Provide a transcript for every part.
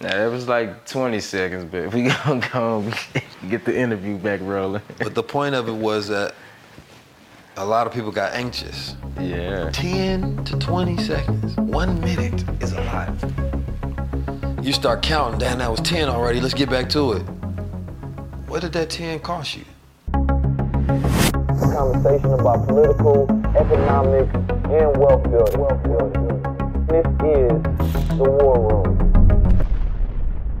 Nah, it was like 20 seconds, but we gonna go and get the interview back rolling. But the point of it was that a lot of people got anxious. Yeah. 10 to 20 seconds. One minute is a lot. You start counting, damn, that was 10 already, let's get back to it. What did that 10 cost you? conversation about political, economic, and wealth building. Wealth building. This is the War Room.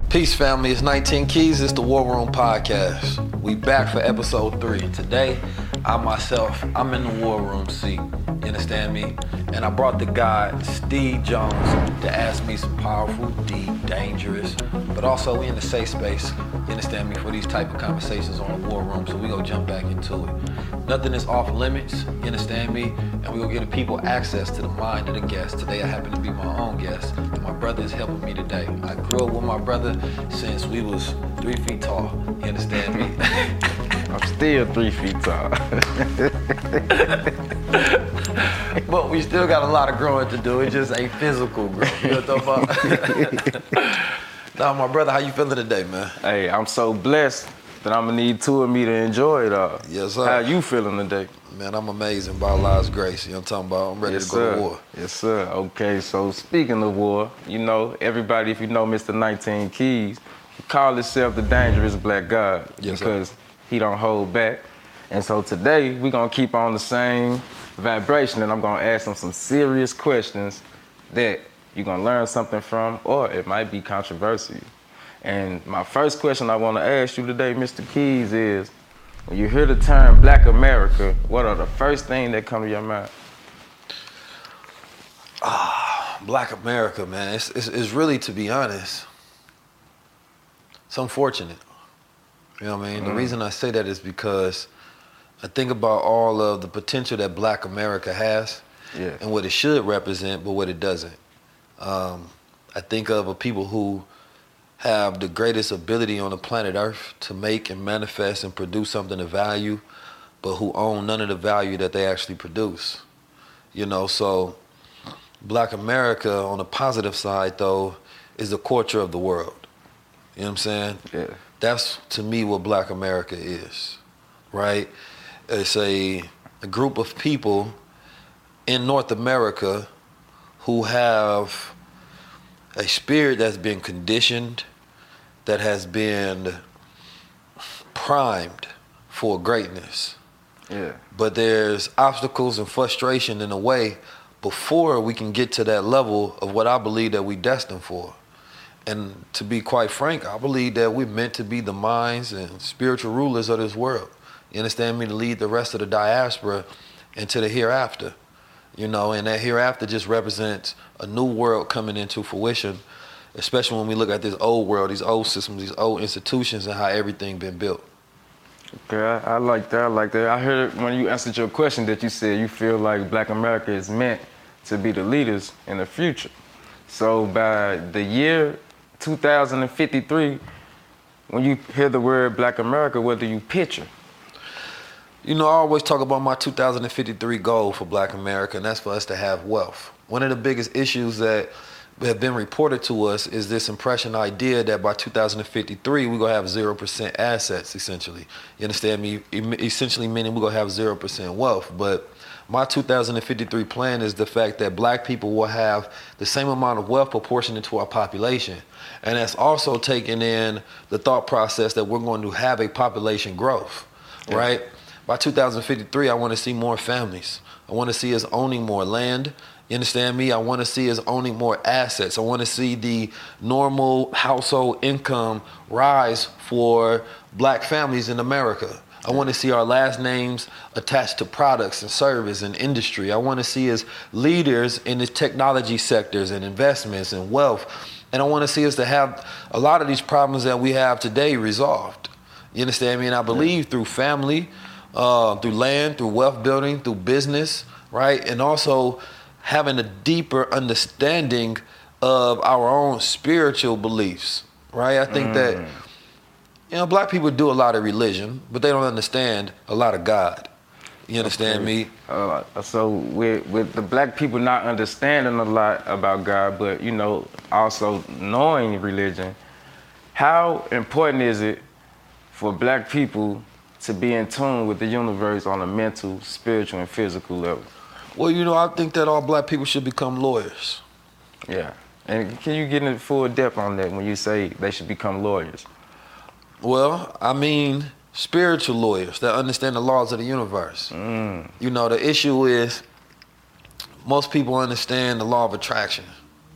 Peace, family. It's 19 Keys. It's the War Room Podcast. We back for episode three. Today, I myself, I'm in the War Room seat. You understand me? And I brought the guy, Steve Jones, to ask me some powerful, deep, dangerous, but also we in the safe space. You understand me? For these type of conversations on the War Room. So we gonna jump back into it. Nothing is off limits. You understand me? And we gonna give the people access to the mind of the guest. Today, I happen to be my own guest, and my brother is helping me today. I grew up with my brother since we was three feet tall. You understand me? I'm still three feet tall. but we still got a lot of growing to do. It just ain't physical growth. You know what I'm talking about? now, my brother, how you feeling today, man? hey, I'm so blessed that I'm gonna need two of me to enjoy it all. Yes, sir. How you feeling today? Man, I'm amazing by Allah's grace. You know what I'm talking about? I'm ready yes, to go sir. to war. Yes, sir. Okay, so speaking of war, you know, everybody, if you know Mr. 19 Keys, he call himself the dangerous black god Yes, sir. because he don't hold back. And so today we're gonna keep on the same vibration, and I'm gonna ask him some serious questions that you're gonna learn something from, or it might be controversial. And my first question I want to ask you today, Mr. Keys, is when you hear the term Black America, what are the first thing that come to your mind? Ah, Black America, man. It's, it's, it's really, to be honest, it's unfortunate. You know what I mean? The reason I say that is because I think about all of the potential that Black America has Yeah. and what it should represent, but what it doesn't. Um, I think of a people who have the greatest ability on the planet Earth to make and manifest and produce something of value, but who own none of the value that they actually produce. You know, so Black America on the positive side though is the culture of the world. You know what I'm saying? Yeah. That's to me what Black America is, right? It's a, a group of people in North America who have a spirit that's been conditioned, that has been primed for greatness Yeah. but there's obstacles and frustration in a way before we can get to that level of what I believe that we destined for. And to be quite frank, I believe that we're meant to be the minds and spiritual rulers of this world. You understand me? To lead the rest of the diaspora into the hereafter. You know, and that hereafter just represents a new world coming into fruition especially when we look at this old world, these old systems, these old institutions, and how everything been built. Okay, I, I like that. I like that. I heard when you answered your question that you said you feel like Black America is meant to be the leaders in the future. So by the year 2053, when you hear the word Black America, what do you picture? You know, I always talk about my 2053 goal for Black America, and that's for us to have wealth. One of the biggest issues that have been reported to us is this impression idea that by 2053 we're gonna have zero percent assets essentially. You understand me? Essentially meaning we're gonna have zero percent wealth. But my 2053 plan is the fact that black people will have the same amount of wealth proportionate to our population. And that's also taking in the thought process that we're going to have a population growth, yeah. right? By 2053, I want to see more families. I want to see us owning more land. You understand me? I want to see us owning more assets. I want to see the normal household income rise for black families in America. I want to see our last names attached to products and service and industry. I want to see us leaders in the technology sectors and investments and wealth. And I want to see us to have a lot of these problems that we have today resolved. You understand me? And I believe through family, uh, through land, through wealth building, through business, right? And also having a deeper understanding of our own spiritual beliefs, right? I think mm. that you know, black people do a lot of religion, but they don't understand a lot of God. You understand me? Uh, so with with the black people not understanding a lot about God, but you know, also knowing religion, how important is it for black people to be in tune with the universe on a mental, spiritual, and physical level? Well, you know, I think that all black people should become lawyers. Yeah. And can you get into full depth on that when you say they should become lawyers? Well, I mean spiritual lawyers that understand the laws of the universe. Mm. You know, the issue is most people understand the law of attraction.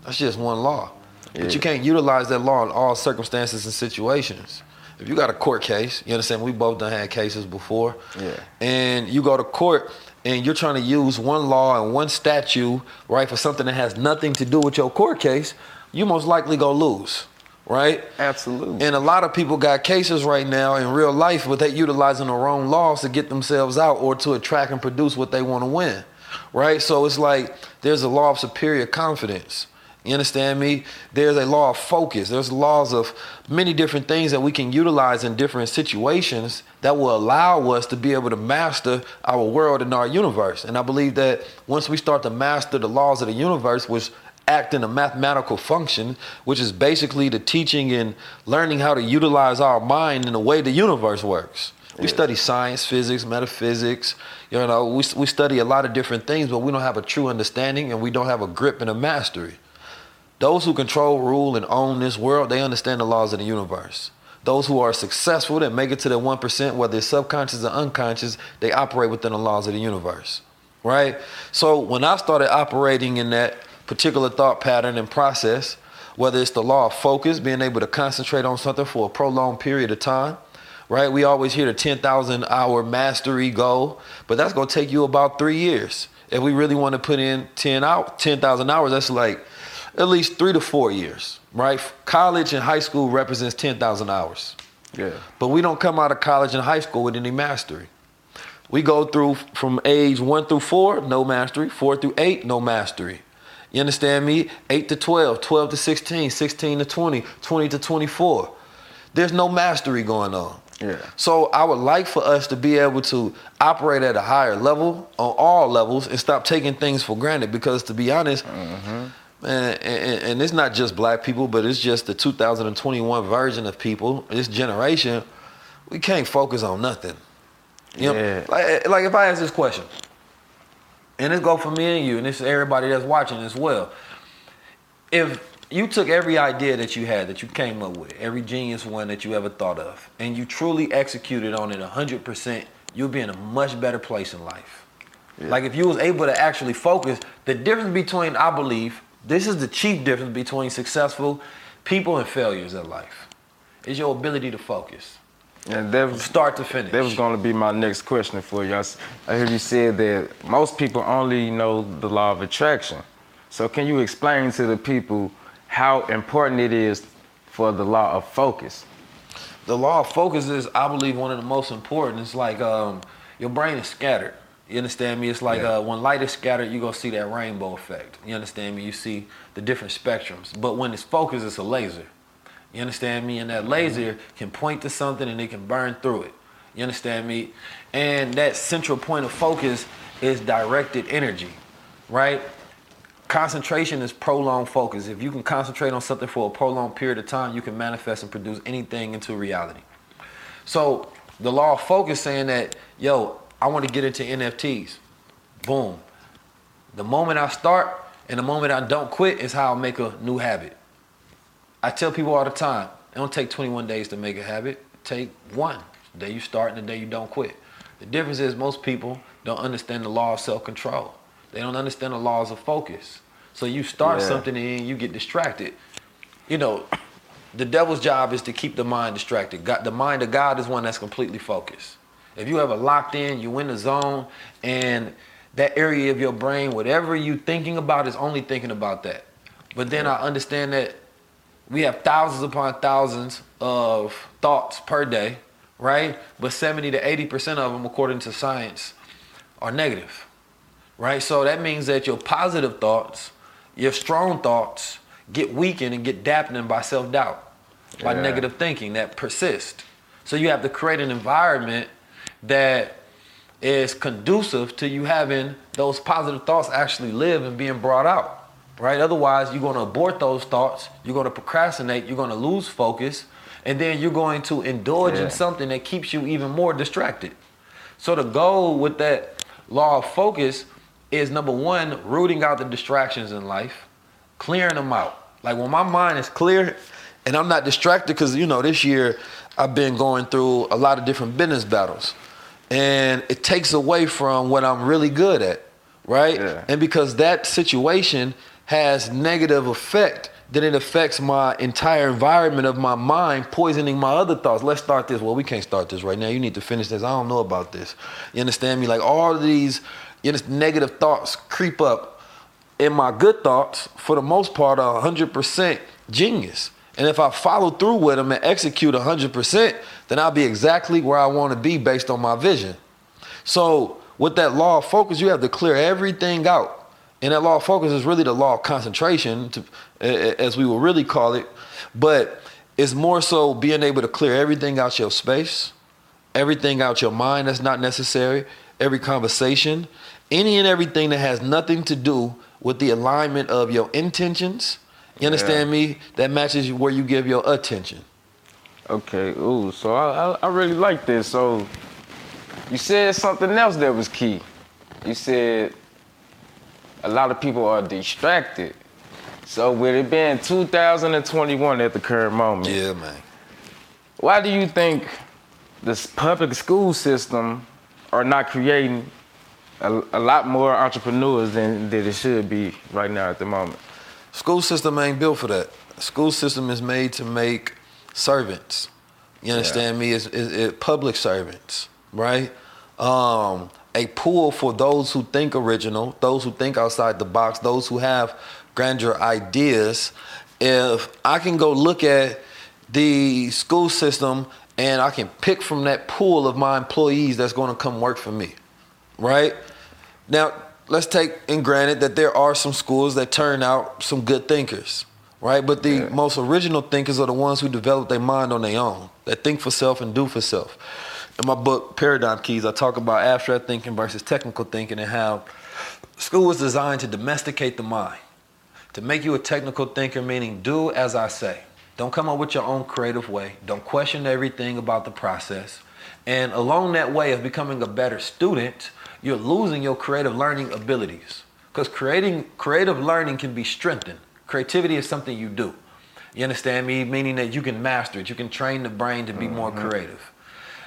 That's just one law. Yeah. But you can't utilize that law in all circumstances and situations. If you got a court case, you understand we both done had cases before. Yeah. And you go to court and you're trying to use one law and one statute, right, for something that has nothing to do with your court case, you most likely go lose right? Absolutely. And a lot of people got cases right now in real life but they utilizing the wrong laws to get themselves out or to attract and produce what they want to win, right? So it's like there's a law of superior confidence. You understand me? There's a law of focus. There's laws of many different things that we can utilize in different situations that will allow us to be able to master our world and our universe. And I believe that once we start to master the laws of the universe, which act in a mathematical function, which is basically the teaching and learning how to utilize our mind in the way the universe works. We study science, physics, metaphysics. You know, we, we study a lot of different things, but we don't have a true understanding and we don't have a grip and a mastery. Those who control, rule, and own this world, they understand the laws of the universe. Those who are successful that make it to the 1%, whether it's subconscious or unconscious, they operate within the laws of the universe. Right? So when I started operating in that, particular thought pattern and process, whether it's the law of focus, being able to concentrate on something for a prolonged period of time, right? We always hear the 10,000 hour mastery goal, but that's going to take you about three years. If we really want to put in 10 out 10,000 hours, that's like at least three to four years, right? College and high school represents 10,000 hours. Yeah. But we don't come out of college and high school with any mastery. We go through from age one through four, no mastery. Four through eight, no mastery. You understand me? 8 to 12, 12 to 16, 16 to 20, 20 to 24. There's no mastery going on. Yeah. So I would like for us to be able to operate at a higher level on all levels and stop taking things for granted because to be honest, mm-hmm. And, and, and, it's not just black people, but it's just the 2021 version of people, this generation, we can't focus on nothing. You yeah. know, like, eh, like if I ask this question, and it go for me and you, and it's everybody that's watching as well. If you took every idea that you had, that you came up with, every genius one that you ever thought of, and you truly executed on it 100%, you'll be in a much better place in life. Yeah. Like if you was able to actually focus, the difference between, I believe, this is the chief difference between successful people and failures in life, is your ability to focus. And that was, start to finish. That was going to be my next question for you. I, I heard you said that most people only know the law of attraction. So can you explain to the people how important it is for the law of focus. The law of focus is, I believe, one of the most important. It's like um, your brain is scattered. You understand me? It's like Yeah. uh, when light is scattered, you're gonna see that rainbow effect. You understand me? You see the different spectrums. But when it's focused, it's a laser. You understand me? And that laser can point to something and it can burn through it. You understand me? And that central point of focus is directed energy, right? Concentration is prolonged focus. If you can concentrate on something for a prolonged period of time, you can manifest and produce anything into reality. So the law of focus saying that, yo, I want to get into NFTs. Boom. The moment I start and the moment I don't quit is how I make a new habit. I tell people all the time, it don't take 21 days to make a habit. Take one. The day you start and the day you don't quit. The difference is most people don't understand the law of self-control. They don't understand the laws of focus. So you start Yeah. something and you get distracted. You know, the devil's job is to keep the mind distracted. God, the mind of God is one that's completely focused. If you ever locked in, you in the zone, and that area of your brain, whatever you're thinking about, is only thinking about that. But then I understand that we have thousands upon thousands of thoughts per day, right? But 70 to 80% of them, according to science, are negative, right? So that means that your positive thoughts, your strong thoughts, get weakened and get dampened by self doubt, by Yeah. negative thinking that persist. So you have to create an environment that is conducive to you having those positive thoughts actually live and being brought out, right? Otherwise, you're going to abort those thoughts, you're going to procrastinate, you're going to lose focus, and then you're going to indulge Yeah. in something that keeps you even more distracted. So the goal with that law of focus is number one, rooting out the distractions in life, clearing them out. Like when my mind is clear and I'm not distracted, because you know, this year I've been going through a lot of different business battles. And it takes away from what I'm really good at, right? Yeah. And because that situation has negative effect, then it affects my entire environment of my mind, poisoning my other thoughts. Let's start this. Well, we can't start this right now. You need to finish this. I don't know about this. You understand me? Like all of these you know, negative thoughts creep up. And my good thoughts, for the most part, are 100% genius. And if I follow through with them and execute 100%, then I'll be exactly where I want to be based on my vision. So with that law of focus, you have to clear everything out. And that law of focus is really the law of concentration, to, as we will really call it. But it's more so being able to clear everything out your space, everything out your mind that's not necessary, every conversation, any and everything that has nothing to do with the alignment of your intentions. You understand me? That matches where you give your attention. Okay, ooh, so I, I, I really like this. So you said something else that was key. You said a lot of people are distracted. So with it being 2021 at the current moment, Yeah, man. why do you think this public school system are not creating a, a lot more entrepreneurs than, than it should be right now at the moment? School system ain't built for that. School system is made to make servants. You understand me? It's, it's, it's public servants, right? Um, a pool for those who think original, those who think outside the box, those who have grandeur ideas. If I can go look at the school system and I can pick from that pool of my employees that's going to come work for me, right? Now, let's take in granted that there are some schools that turn out some good thinkers, right? But the Yeah. most original thinkers are the ones who develop their mind on their own, that think for self and do for self. In my book, Paradigm Keys, I talk about abstract thinking versus technical thinking and how school was designed to domesticate the mind, to make you a technical thinker, meaning do as I say. Don't come up with your own creative way. Don't question everything about the process. And along that way of becoming a better student, you're losing your creative learning abilities. Because creating creative learning can be strengthened. Creativity is something you do. You understand me? Meaning that you can master it. You can train the brain to be more mm-hmm. creative.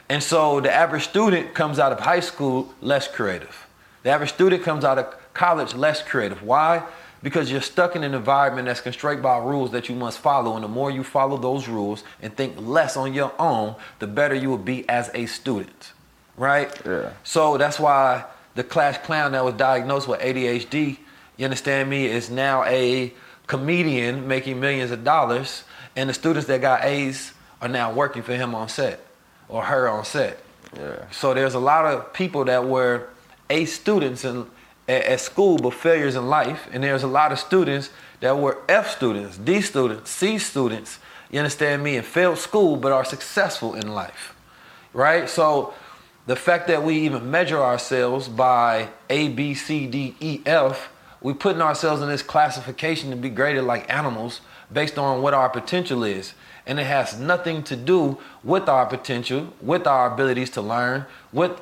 And so the average student comes out of high school less creative. The average student comes out of college less creative. Why? Because you're stuck in an environment that's constrained by rules that you must follow. And the more you follow those rules and think less on your own, the better you will be as a student. Right? Yeah. So that's why the class clown that was diagnosed with ADHD, you understand me, is now a comedian making millions of dollars, and the students that got A's are now working for him on set or her on set. Yeah. So there's a lot of people that were A students in, at, at school but failures in life, and there's a lot of students that were F students, D students, C students, you understand me, and failed school but are successful in life, right? So the fact that we even measure ourselves by A, B, C, D, E, F, we're putting ourselves in this classification to be graded like animals based on what our potential is. And it has nothing to do with our potential, with our abilities to learn, with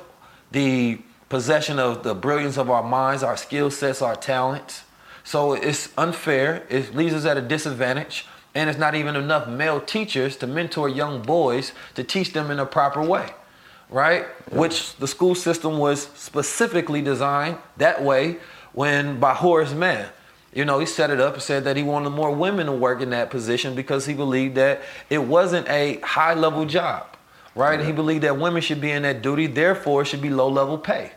the possession of the brilliance of our minds, our skill sets, our talents. So it's unfair. It leaves us at a disadvantage. And it's not even enough male teachers to mentor young boys to teach them in a proper way, right? Which the school system was specifically designed that way when by Horace Mann. You know, he set it up and said that he wanted more women to work in that position because he believed that it wasn't a high level job, right? And he believed that women should be in that duty, therefore, it should be low level pay,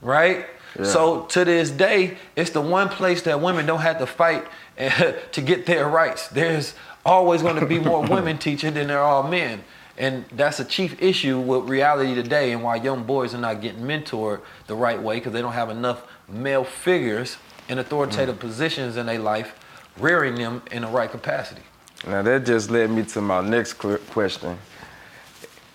right? Yeah. So to this day, it's the one place that women don't have to fight to get their rights. There's always going to be more women teaching than there are men. And that's a chief issue with reality today and why young boys are not getting mentored the right way because they don't have enough male figures in authoritative mm. positions in their life rearing them in the right capacity. Now that just led me to my next question.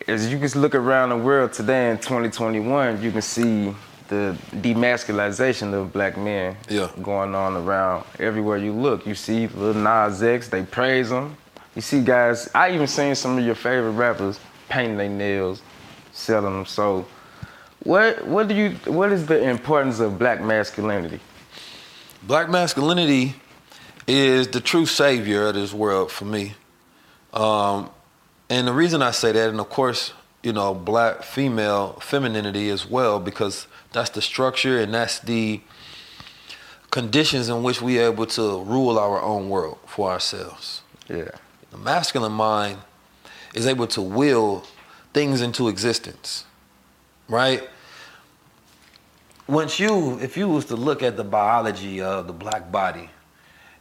As you can look around the world today in 2021, you can see the demasculization of black men Yeah. going on around everywhere you look. You see Lil Nas X, they praise him. You see guys, I even seen some of your favorite rappers painting their nails, selling them. So, what what do you what is the importance of black masculinity? Black masculinity is the true savior of this world for me. Um, and the reason I say that, and of course, you know, black female femininity as well, because that's the structure and that's the conditions in which we are able to rule our own world for ourselves. Yeah. The masculine mind is able to will things into existence, right? Once you, if you was to look at the biology of the black body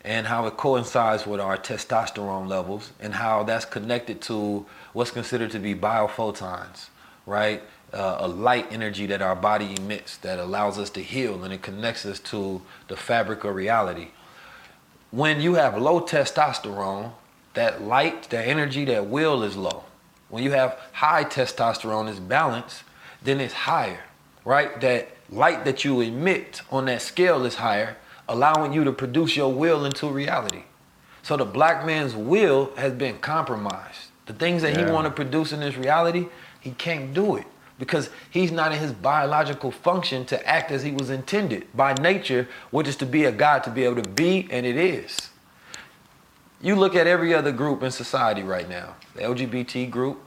and how it coincides with our testosterone levels and how that's connected to what's considered to be biophotons, right? Uh, a light energy that our body emits that allows us to heal and it connects us to the fabric of reality when you have low testosterone, that light, that energy, that will is low. When you have high testosterone, it's balanced, then it's higher, right? That light that you emit on that scale is higher, allowing you to produce your will into reality. So the black man's will has been compromised. The things that he Yeah. want to produce in this reality, he can't do it because he's not in his biological function to act as he was intended by nature, which is to be a God, to be able to be, and it is. You look at every other group in society right now, the LGBT group,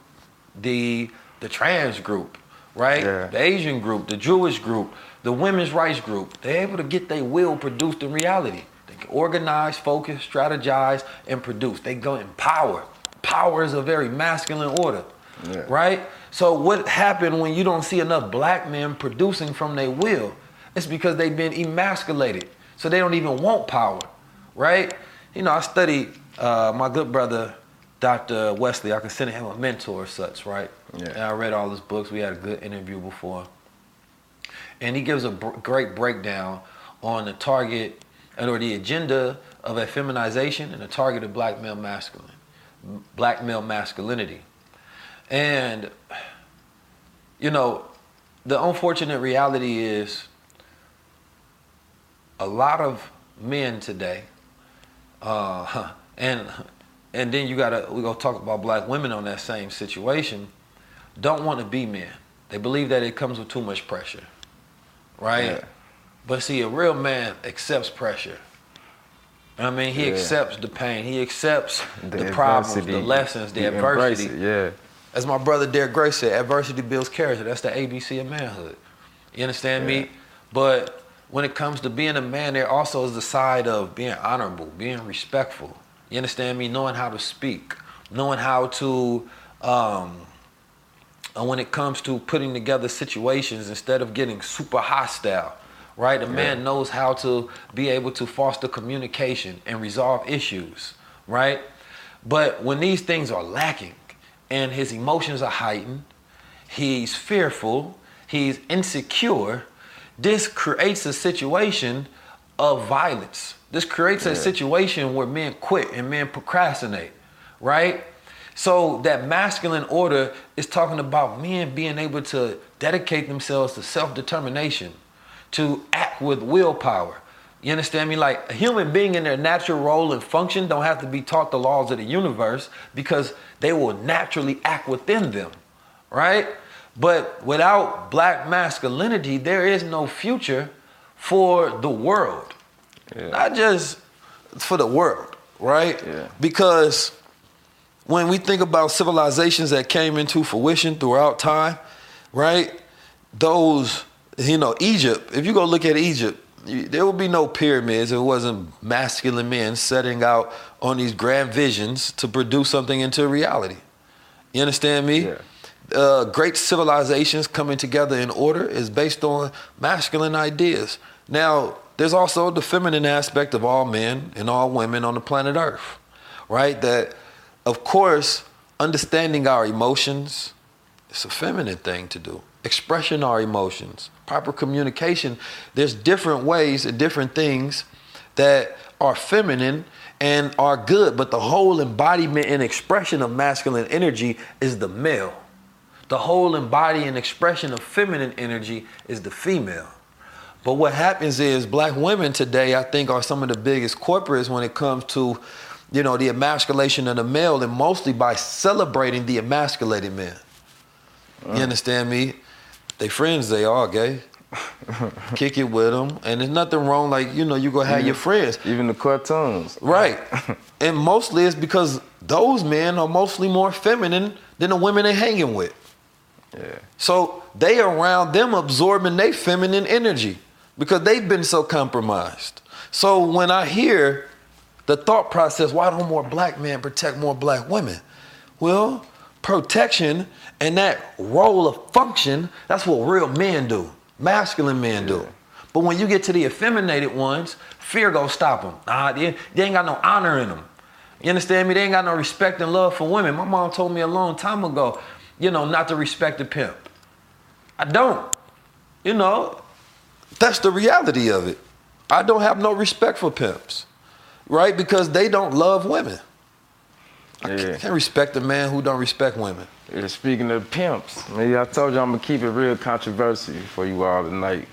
the the trans group, right? Yeah. The Asian group, the Jewish group, the women's rights group. They're able to get their will produced in reality. They can organize, focus, strategize, and produce. They go in power. Power is a very masculine order, Yeah. right? So what happened when you don't see enough black men producing from their will? It's because they've been emasculated. So they don't even want power, right? You know, I studied uh, my good brother, Dr. Wesley. I consider him a mentor such, right? Yeah. And I read all his books. We had a good interview before. And he gives a br- great breakdown on the target or the agenda of effeminization and the target of black male masculine, black male masculinity. And, you know, the unfortunate reality is a lot of men today, uh, and and then you gotta we gonna talk about black women on that same situation, don't want to be men. They believe that it comes with too much pressure, right? Yeah. But see, a real man accepts pressure. I mean, he Yeah. accepts the pain. He accepts the, The problems, the lessons, the adversity. it, yeah. As my brother Derek Gray said, adversity builds character. That's the ABC of manhood. You understand Yeah. me? But when it comes to being a man, there also is the side of being honorable, being respectful. You understand me? Knowing how to speak, knowing how to, um, and when it comes to putting together situations instead of getting super hostile, right? A man knows how to be able to foster communication and resolve issues, right? But when these things are lacking and his emotions are heightened, he's fearful, he's insecure, this creates a situation of violence. This creates a situation where men quit and men procrastinate, right? So that masculine order is talking about men being able to dedicate themselves to self-determination, to act with willpower. You understand me? Like a human being in their natural role and function don't have to be taught the laws of the universe because they will naturally act within them, right? But without black masculinity, there is no future for the world. Not just for the world, right? Yeah. Because when we think about civilizations that came into fruition throughout time, right? Those, you know, Egypt, if you go look at Egypt, there would be no pyramids if it wasn't masculine men setting out on these grand visions to produce something into reality. You understand me? Yeah. Uh, great civilizations coming together in order is based on masculine ideas. Now, there's also the feminine aspect of all men and all women on the planet Earth, right? That, of course, understanding our emotions, it's a feminine thing to do. Expression our emotions, proper communication. There's different ways and different things that are feminine and are good, but the whole embodiment and expression of masculine energy is the male. The whole embody and expression of feminine energy is the female. But what happens is black women today, I think, are some of the biggest corporates when it comes to, you know, the emasculation of the male, and mostly by celebrating the emasculated man. You uh. understand me? They friends, they are gay. Kick it with them, and there's nothing wrong. Like you know, you go have your friends, Even the cartoons. right? and mostly it's because those men are mostly more feminine than the women they're hanging with. Yeah. So they around them absorbing their feminine energy because they've been so compromised. So when I hear the thought process, why don't more black men protect more black women? Well, protection and that role of function, that's what real men do, masculine men do. But when you get to the effeminated ones, fear go stop them. Nah, they, they ain't got no honor in them. You understand me? They ain't got no respect and love for women. My mom told me a long time ago, you know, not to respect the pimp. I don't. You know, that's the reality of it. I don't have no respect for pimps, right? Because they don't love women. I Yeah. can't respect a man who don't respect women. Yeah, speaking of pimps, maybe I told you I'm gonna keep it real controversial for you all tonight.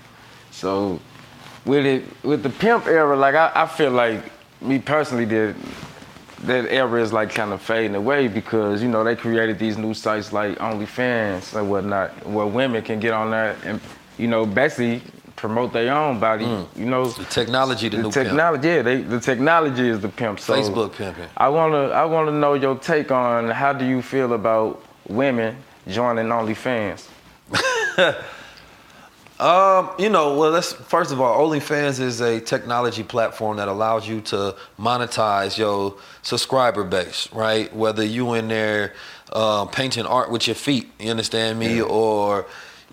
So, with it, with the pimp era, like I, I feel like me personally, that that era is like kind of fading away because you know they created these new sites like OnlyFans and whatnot, where women can get on that and you know basically promote their own body. Mm. You know, The technology, the, the new pimp. technology, yeah, they, the technology is the pimp. So Facebook pimping. I wanna, I wanna know your take on how do you feel about women joining OnlyFans? Um, you know, well, first of all, OnlyFans is a technology platform that allows you to monetize your subscriber base, right? Whether you in there uh, painting art with your feet, you understand me, or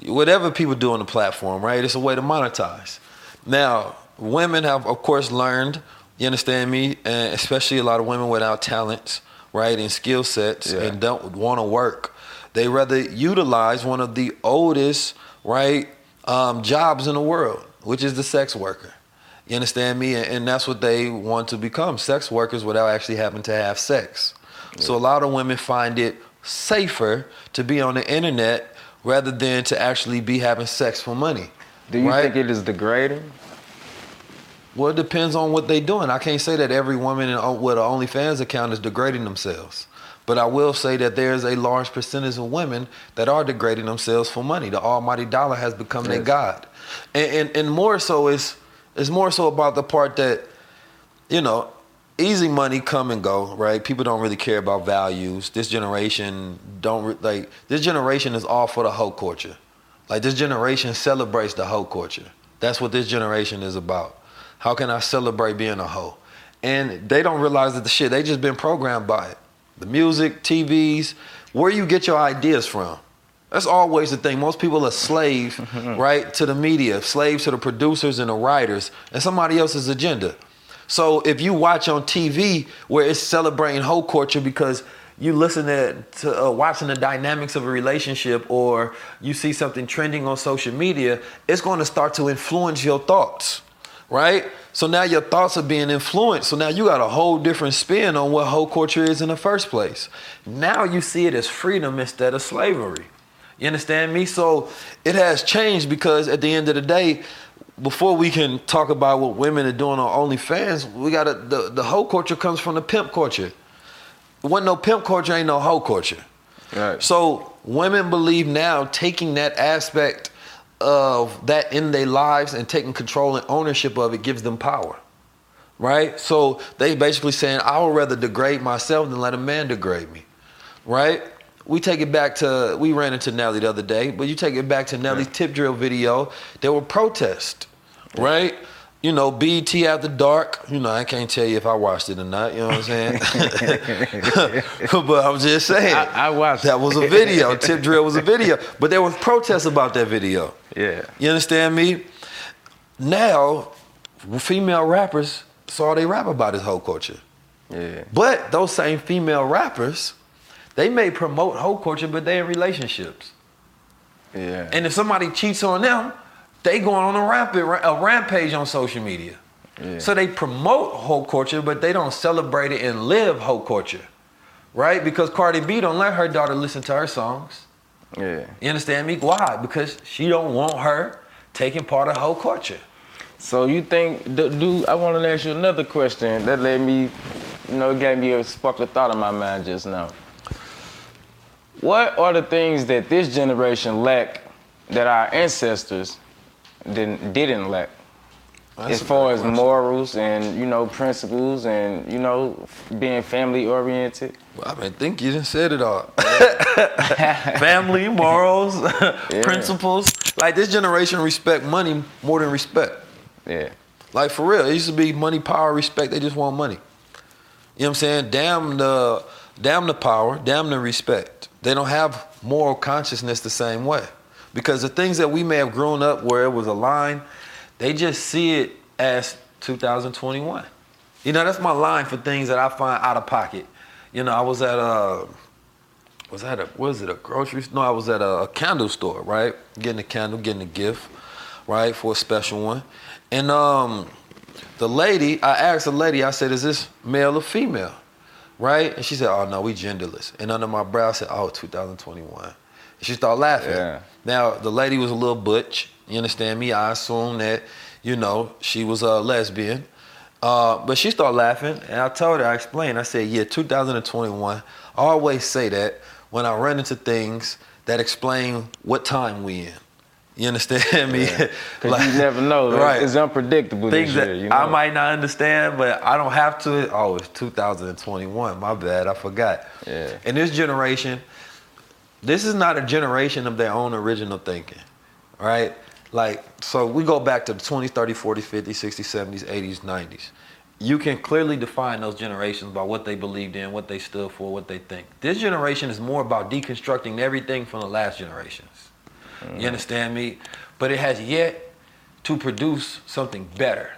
whatever people do on the platform, right? It's a way to monetize. Now, women have, of course, learned. You understand me, and especially a lot of women without talents, right, and skill sets, Yeah. and don't want to work. They rather utilize one of the oldest, right, um, jobs in the world, which is the sex worker. You understand me? And, and that's what they want to become sex workers without actually having to have sex. So a lot of women find it safer to be on the internet rather than to actually be having sex for money. Do you right? think it is degrading? Well, it depends on what they're doing. I can't say that every woman with an OnlyFans account is degrading themselves. But I will say that there's a large percentage of women that are degrading themselves for money. The almighty dollar has become their god. And, and, and more so is it's more so about the part that, you know, easy money come and go, right? People don't really care about values. This generation don't re- like this generation is all for the hoe culture. Like this generation celebrates the hoe culture. That's what this generation is about. How can I celebrate being a hoe? And they don't realize that the shit they just been programmed by it. The music, TVs, where you get your ideas from. That's always the thing. Most people are slave, right, to the media, slaves to the producers and the writers, and somebody else's agenda. So if you watch on TV where it's celebrating whole culture because you listen to, to uh, watching the dynamics of a relationship or you see something trending on social media, it's going to start to influence your thoughts, right? So now your thoughts are being influenced. So now you got a whole different spin on what hoe culture is in the first place. Now you see it as freedom instead of slavery. You understand me? So it has changed because at the end of the day, before we can talk about what women are doing on OnlyFans, we got the the hoe culture comes from the pimp culture. When no pimp culture, ain't no hoe culture. Right. So women believe now taking that aspect of that in their lives and taking control and ownership of it gives them power. Right? So they basically saying, I would rather degrade myself than let a man degrade me. Right? We take it back to we ran into Nelly the other day, but you take it back to Nelly's tip drill video, there were protests. Right? You know, BET after dark. You know, I can't tell you if I watched it or not. You know what I'm saying? but I'm just saying. I- I watched That was a video. Tip drill was a video. But there was protests about that video. Yeah. You understand me? Now, female rappers saw they rap about this whole culture. Yeah. But those same female rappers, they may promote whole culture, but they in relationships. Yeah. And if somebody cheats on them, they going on a rampage, a rampage on social media. Yeah. So they promote whole culture, but they don't celebrate it and live whole culture, right? Because Cardi B don't let her daughter listen to her songs. yeah. You understand me? Why? Because she don't want her taking part of whole culture. So you think, do, do I want to ask you another question that led me, you know, gave me a spark of thought in my mind just now. What are the things that this generation lack that our ancestors didn't didn't lack? That's as far as morals and you know principles and you know being family oriented. Well, I mean, think you didn't said it all. Family, morals, principles. Like this generation respect money more than respect. Yeah. Like for real, it used to be money, power, respect. They just want money. You know what I'm saying? Damn the, damn the power, damn the respect. They don't have moral consciousness the same way, because the things that we may have grown up where it was a line, they just see it as 2021. You know, that's my line for things that I find out of pocket. You know, I was at a, was that a, was it a grocery store? No, I was at a, a candle store, right? Getting a candle, getting a gift, right, for a special one. And um, the lady, I asked the lady, I said, is this male or female? Right? And she said, oh no, we genderless. And under my brow, I said, oh, 2021. And she started laughing. Yeah. Now, the lady was a little butch. You understand me? I assume that, you know, she was a lesbian. Uh, but she started laughing, and I told her, I explained, I said, yeah, 2021. I always say that when I run into things that explain what time we in. You understand me? Because you never know. Right. It's unpredictable Things this that. You know? I might not understand, but I don't have to. Oh, it's 2021. My bad. I forgot. Yeah. In this generation, this is not a generation of their own original thinking, right? Like, so we go back to the 20s, 30s, 40s, 50s, 60s, 70s, 80s, 90s. You can clearly define those generations by what they believed in, what they stood for, what they think. This generation is more about deconstructing everything from the last generations. You mm-hmm. understand me? But it has yet to produce something better,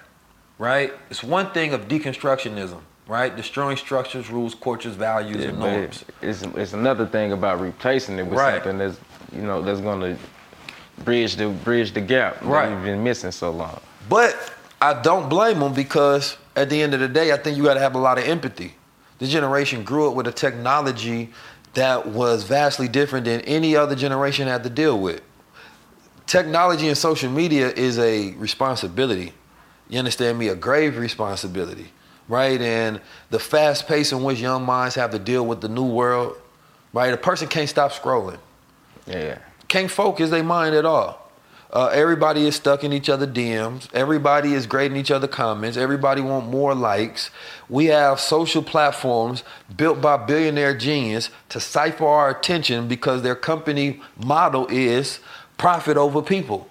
right? It's one thing of deconstructionism, right? Destroying structures, rules, cultures, values, Yeah, and norms. it's, it's another thing about replacing it with Right. something that's you know that's gonna bridge the bridge the gap Right. that we've been missing so long. But I don't blame them because at the end of the day, I think you got to have a lot of empathy. This generation grew up with a technology that was vastly different than any other generation had to deal with. Technology and social media is a responsibility. You understand me? A grave responsibility, right? And the fast pace in which young minds have to deal with the new world, right? A person can't stop scrolling Yeah. can't focus their mind at all. Uh, everybody is stuck in each other DMs. Everybody is grading each other comments. Everybody want more likes. We have social platforms built by billionaire genius to cipher our attention because their company model is profit over people,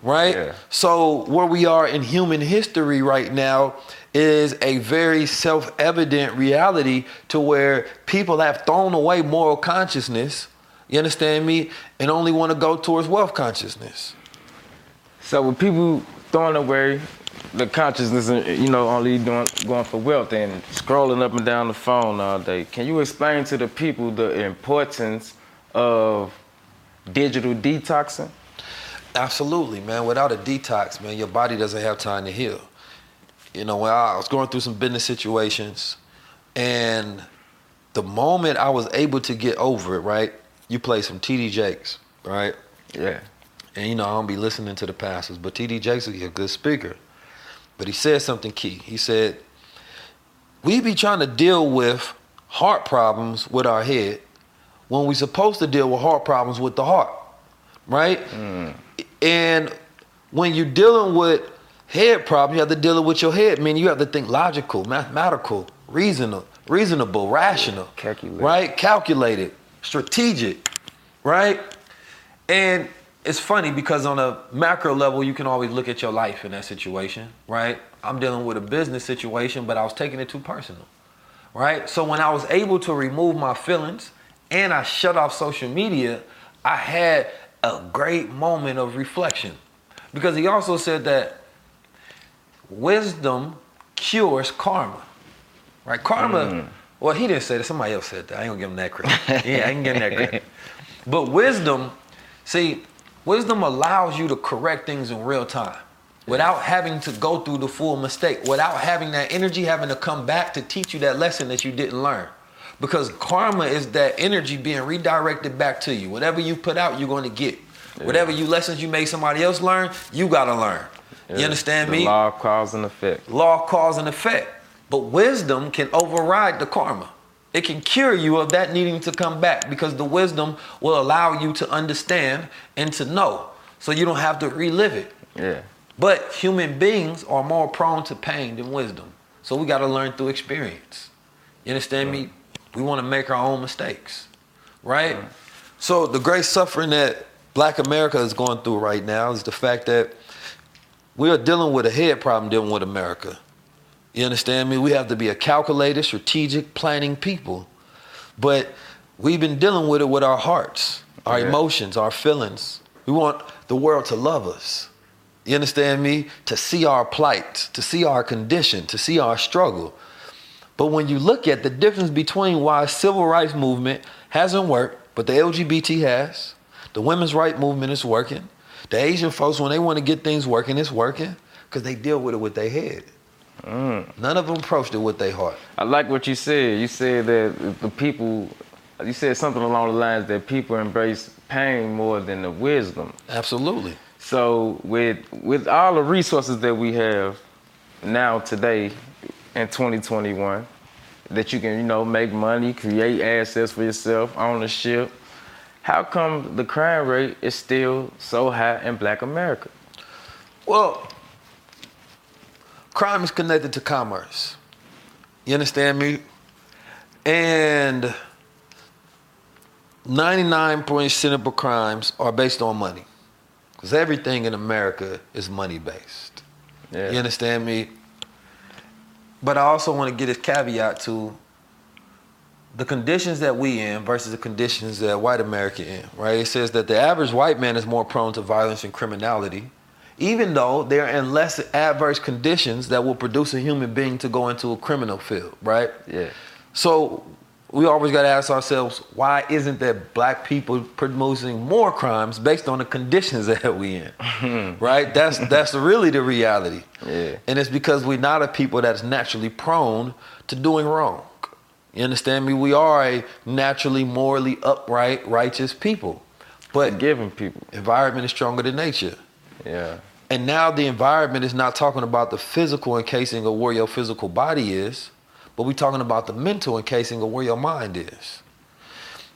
right? Yeah. So where we are in human history right now is a very self-evident reality to where people have thrown away moral consciousness You understand me? And only want to go towards wealth consciousness. So with people throwing away the consciousness, and you know, only doing going for wealth and scrolling up and down the phone all day, can you explain to the people the importance of digital detoxing? Absolutely, man. Without a detox, man, your body doesn't have time to heal. You know, when I was going through some business situations, and the moment I was able to get over it, right? You play some TD Jakes, right? Yeah. And you know, I don't be listening to the pastors, but TD Jakes is a good speaker. But he said something key. He said, We be trying to deal with heart problems with our head when we supposed to deal with heart problems with the heart. Right? Mm. And when you're dealing with head problem, you have to deal with your head. I mean, you have to think logical, mathematical, reasonable, reasonable, rational, calculated. right? Calculated, strategic, right? And it's funny because on a macro level, you can always look at your life in that situation, right? I'm dealing with a business situation, but I was taking it too personal, right? So when I was able to remove my feelings and I shut off social media, I had a great moment of reflection. Because he also said that wisdom cures karma, right? Karma, hmm. well, he didn't say that, somebody else said that. I ain't gonna give him that credit. yeah, I ain't give him that credit. But wisdom, see, wisdom allows you to correct things in real time without having to go through the full mistake, without having that energy having to come back to teach you that lesson that you didn't learn. Because karma is that energy being redirected back to you. Whatever you put out, you're going to get. Whatever you lessons you made somebody else learn, you got to learn. You understand the me? Law of cause and effect. law of cause and effect. But wisdom can override the karma. It can cure you of that needing to come back because the wisdom will allow you to understand and to know. So you don't have to relive it. Yeah. But human beings are more prone to pain than wisdom. So we got to learn through experience. You understand me? We want to make our own mistakes, right? So the great suffering that black America is going through right now is the fact that we are dealing with a head problem dealing with America. You understand me? We have to be a calculated, strategic, planning people. But we've been dealing with it with our hearts, our Yeah. emotions, our feelings. We want the world to love us. You understand me? To see our plight, to see our condition, to see our struggle. But when you look at the difference between why civil rights movement hasn't worked, but the LGBT has, the women's right movement is working, the Asian folks, when they want to get things working, it's working because they deal with it with their head. Mm. None of them approached it with their heart. I like what you said. You said that the people, you said something along the lines that people embrace pain more than the wisdom. Absolutely. So with with all the resources that we have now today in 2021, that you can you know make money, create assets for yourself, ownership. How come the crime rate is still so high in Black America? Well, crime is connected to commerce. You understand me? And 99% of crimes are based on money. Because everything in America is money based. Yeah. You understand me? But I also want to get this caveat to the conditions that we in versus the conditions that white America in, right? It says that the average white man is more prone to violence and criminality, even though they're in less adverse conditions that will produce a human being to go into a criminal field, right? Yeah. So we always got to ask ourselves, why isn't that black people producing more crimes based on the conditions that we in? right? That's that's really the reality. Yeah. And it's because we're not a people that's naturally prone to doing wrong. You understand me? We are a naturally morally upright, righteous people. But Giving people. environment is stronger than nature. Yeah. And now the environment is not talking about the physical encasing of where your physical body is, but we're talking about the mental encasing of where your mind is.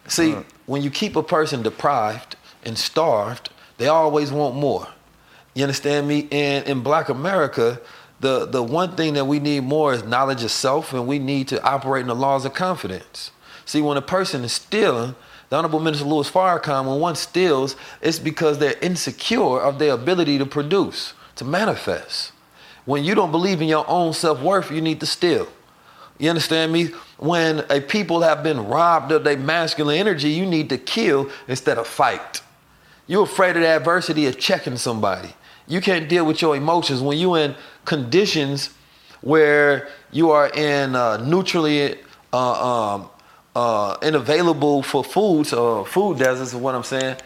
See, mm. when you keep a person deprived and starved, they always want more. You understand me? And in black America, the, the one thing that we need more is knowledge of self, and we need to operate in the laws of confidence. See, when a person is stealing, the Honorable Minister Louis Farrakhan, when one steals, it's because they're insecure of their ability to produce, to manifest. When you don't believe in your own self worth, you need to steal. You understand me? When a people have been robbed of their masculine energy, you need to kill instead of fight. You're afraid of the adversity of checking somebody. You can't deal with your emotions when you're in conditions where you are in uh, neutrally uh, um, uh, unavailable for foods or food deserts is what I'm saying.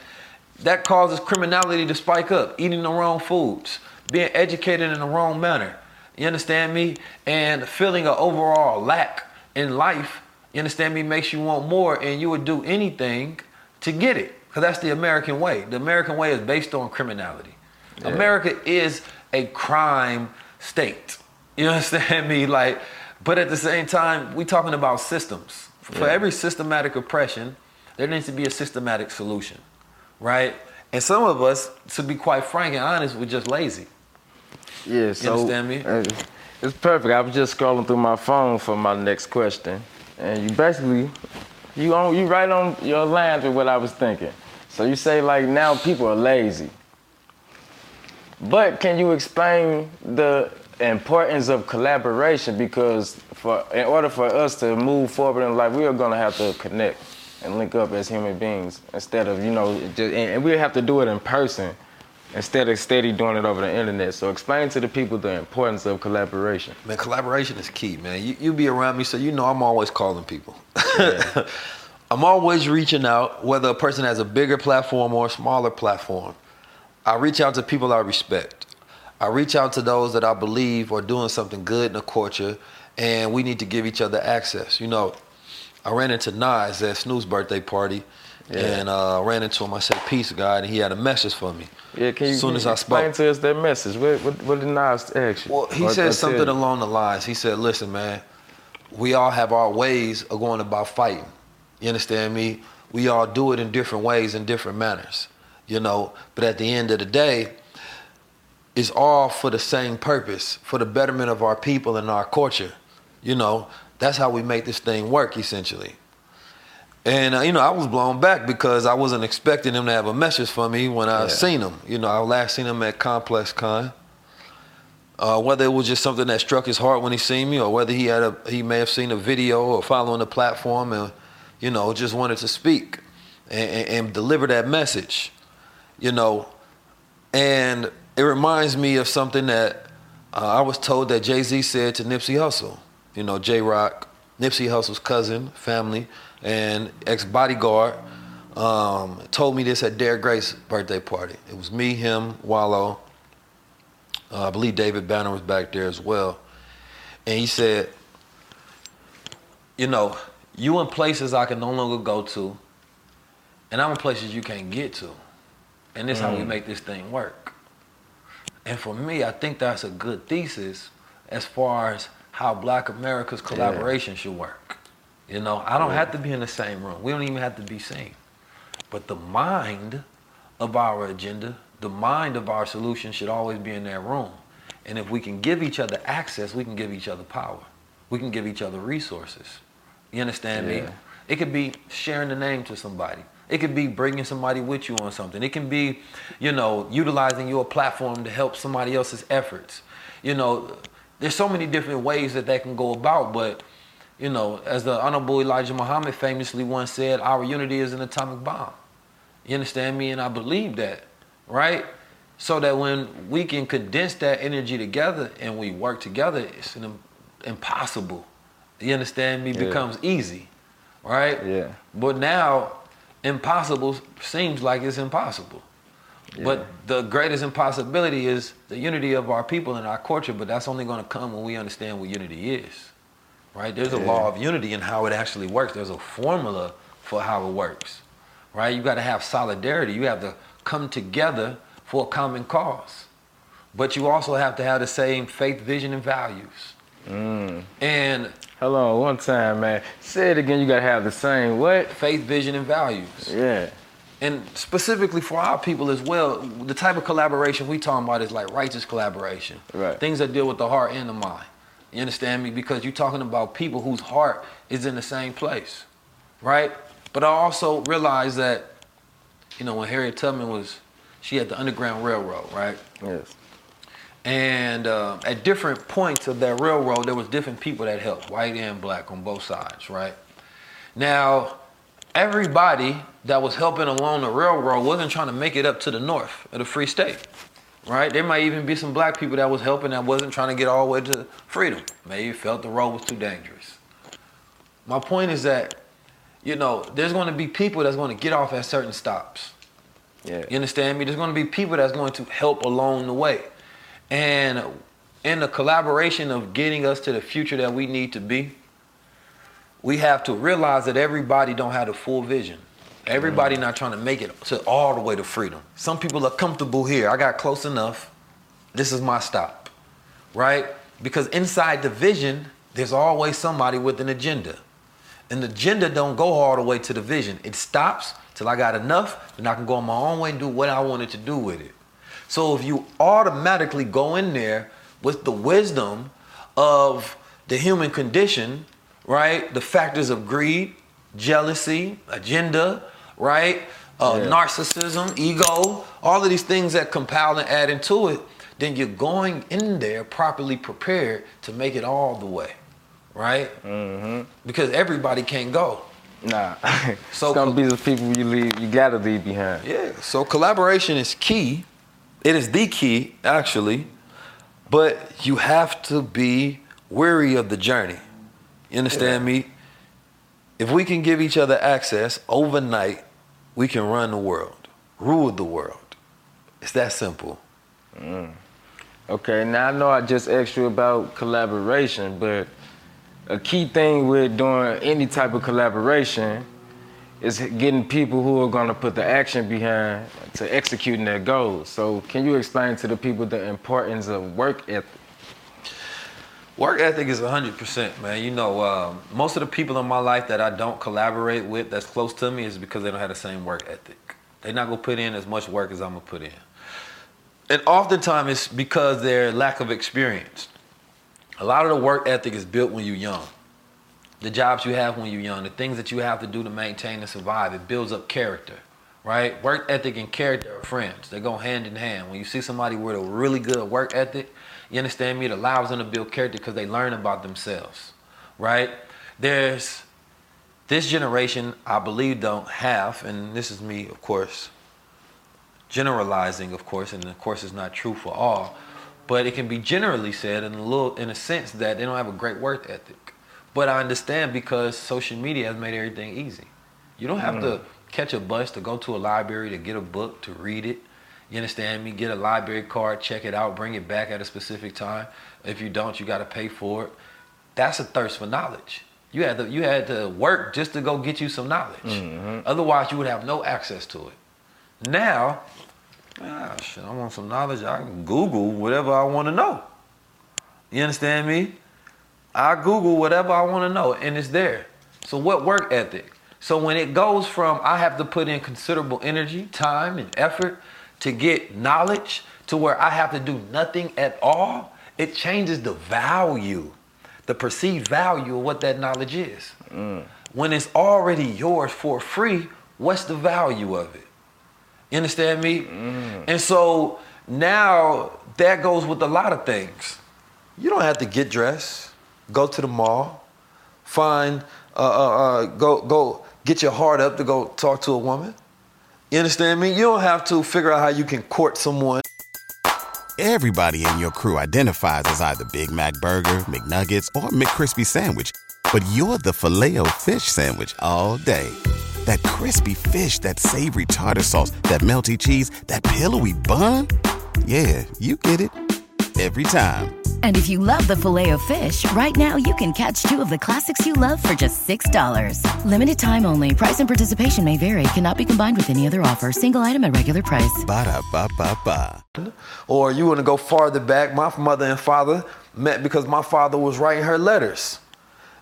That causes criminality to spike up. Eating the wrong foods, being educated in the wrong manner. You understand me? And feeling an overall lack in life. You understand me? Makes you want more, and you would do anything to get it. Because that's the American way. The American way is based on criminality. Yeah. America is a crime state. You understand me? Like, but at the same time, we talking about systems. For Yeah. every systematic oppression, there needs to be a systematic solution, right? And some of us, to be quite frank and honest, we're just lazy. Yeah, so understand me? uh, it's perfect. I was just scrolling through my phone for my next question, and you basically you on you right on your lines with what I was thinking. So you say like now people are lazy, but can you explain the importance of collaboration? Because for in order for us to move forward in life, we are gonna have to connect and link up as human beings instead of you know just and, we have to do it in person instead of steady doing it over the internet. So explain to the people the importance of collaboration. Man, collaboration is key, man. You, you be around me, so you know I'm always calling people. I'm always reaching out, whether a person has a bigger platform or a smaller platform. I reach out to people I respect. I reach out to those that I believe are doing something good in the culture, and we need to give each other access. You know, I ran into Nas at Snoop's birthday party, Yeah. and uh, I ran into him. I said, "Peace, God," and he had a message for me. Yeah, can you, As soon as I explain spoke. to us that message? What, what, what did Nas ask you? Well, he Or- said something along the lines. He said, "Listen, man, we all have our ways of going about fighting. You understand me? We all do it in different ways in different manners, you know. But at the end of the day, it's all for the same purpose, for the betterment of our people and our culture. You know, that's how we make this thing work, essentially." And uh, you know, I was blown back because I wasn't expecting him to have a message for me when I Yeah. seen him. You know, I last seen him at Complex Con. Uh, whether it was just something that struck his heart when he seen me, or whether he had a he may have seen a video or following the platform and you know just wanted to speak and, and, and deliver that message, you know, and it reminds me of something that uh, I was told that Jay Z said to Nipsey Hussle. You know, J Rock, Nipsey Hussle's cousin, family, and ex bodyguard, um, told me this at Derek Grace's birthday party. It was me, him, Wallo. Uh, I believe David Banner was back there as well. And he said, you know, you in places I can no longer go to, and I'm in places you can't get to. And this is how we mm. make this thing work. And for me, I think that's a good thesis as far as how Black America's collaboration should work. You know, I don't have to be in the same room. We don't even have to be seen. But the mind of our agenda, the mind of our solution should always be in that room. And if we can give each other access, we can give each other power. We can give each other resources. You understand me? It could be sharing the name to somebody. It could be bringing somebody with you on something. It can be, you know, utilizing your platform to help somebody else's efforts. You know, there's so many different ways that that can go about, but you know, as the Honorable Elijah Muhammad famously once said, our unity is an atomic bomb. You understand me? And I believe that, right? So that when we can condense that energy together and we work together, it's an impossible. You understand me? Yeah. Becomes easy, right? Yeah. But now, impossible seems like it's impossible. But the greatest impossibility is the unity of our people and our culture, but that's only going to come when we understand what unity is. Right? There's a law of unity and how it actually works. There's a formula for how it works. Right? You got to have solidarity. You have to come together for a common cause. But you also have to have the same faith, vision, and values. Mm. And Hold on, one time, man. Say it again. You gotta have the same what? faith, vision, and values. Yeah. and specifically for our people as well, the type of collaboration we talking about is like righteous collaboration. Right. Things that deal with the heart and the mind. You understand me? Because you're talking about people whose heart is in the same place, right? But I also realized that, you know, when Harriet Tubman was, she had the Underground Railroad, right? Yes. And uh, at different points of that railroad, there was different people that helped, white and black on both sides, right? Now, everybody that was helping along the railroad wasn't trying to make it up to the north of the free state, right? There might even be some black people that was helping that wasn't trying to get all the way to freedom. Maybe felt the road was too dangerous. My point is that, you know, there's going to be people that's going to get off at certain stops. Yeah. You understand me? There's going to be people that's going to help along the way. And in the collaboration of getting us to the future that we need to be, we have to realize that everybody don't have the full vision. Everybody not trying to make it to all the way to freedom. Some people are comfortable here. I got close enough. This is my stop. Right? Because inside the vision, there's always somebody with an agenda. And the agenda don't go all the way to the vision. It stops till I got enough, then I can go on my own way and do what I wanted to do with it. So if you automatically go in there with the wisdom of the human condition, right? The factors of greed, jealousy, agenda, right? Uh, Yeah. Narcissism, ego, all of these things that compile and add into it, then you're going in there properly prepared to make it all the way, right? Mm-hmm. Because everybody can't go. Nah. So it's gonna be the people you leave you gotta leave behind. Yeah, so collaboration is key. It is the key, actually, but you have to be weary of the journey. You understand me? If we can give each other access overnight, we can run the world, rule the world. It's that simple. Mm. Okay, now I know I just asked you about collaboration, but a key thing with doing any type of collaboration is getting people who are going to put the action behind to executing their goals. So, can you explain to the people the importance of work ethic? Work ethic is 100%, man. You know, um, most of the people in my life that I don't collaborate with that's close to me is because they don't have the same work ethic. They're not going to put in as much work as I'm going to put in. And oftentimes it's because their lack of experience. A lot of the work ethic is built when you're young. The jobs you have when you're young, the things that you have to do to maintain and survive, it builds up character, right? Work ethic and character are friends. They go hand in hand. When you see somebody with a really good work ethic, you understand me? It allows them to build character because they learn about themselves, right? There's this generation, I believe, don't have, and this is me, of course, generalizing, of course, and of course, it's not true for all, but it can be generally said in a little, in a sense that they don't have a great work ethic. But I understand because social media has made everything easy. You don't have to catch a bus to go to a library to get a book to read it. You understand me? Get a library card, check it out, bring it back at a specific time. If you don't, you got to pay for it. That's a thirst for knowledge. You had to you had to work just to go get you some knowledge. Otherwise, you would have no access to it. Now, ah, shit, I want some knowledge. I can Google whatever I want to know. You understand me? I Google whatever I want to know, and it's there. So what work ethic? So when it goes from I have to put in considerable energy, time, and effort to get knowledge to where I have to do nothing at all, it changes the value, the perceived value of what that knowledge is. Mm. When it's already yours for free, what's the value of it? You understand me? Mm. And so now that goes with a lot of things. You don't have to get dressed, go to the mall, find, uh, uh, uh, go, go get your heart up to go talk to a woman. You understand me? You don't have to figure out how you can court someone. Everybody in your crew identifies as either Big Mac Burger, McNuggets, or McCrispy Sandwich. But you're the filet fish Sandwich all day. That crispy fish, that savory tartar sauce, that melty cheese, that pillowy bun. Yeah, you get it. Every time. And if you love the filet of fish, right now you can catch two of the classics you love for just $6. Limited time only. Price and participation may vary. Cannot be combined with any other offer. Single item at regular price. Ba-da-ba-ba-ba. Or you want to go farther back, my mother and father met because my father was writing her letters.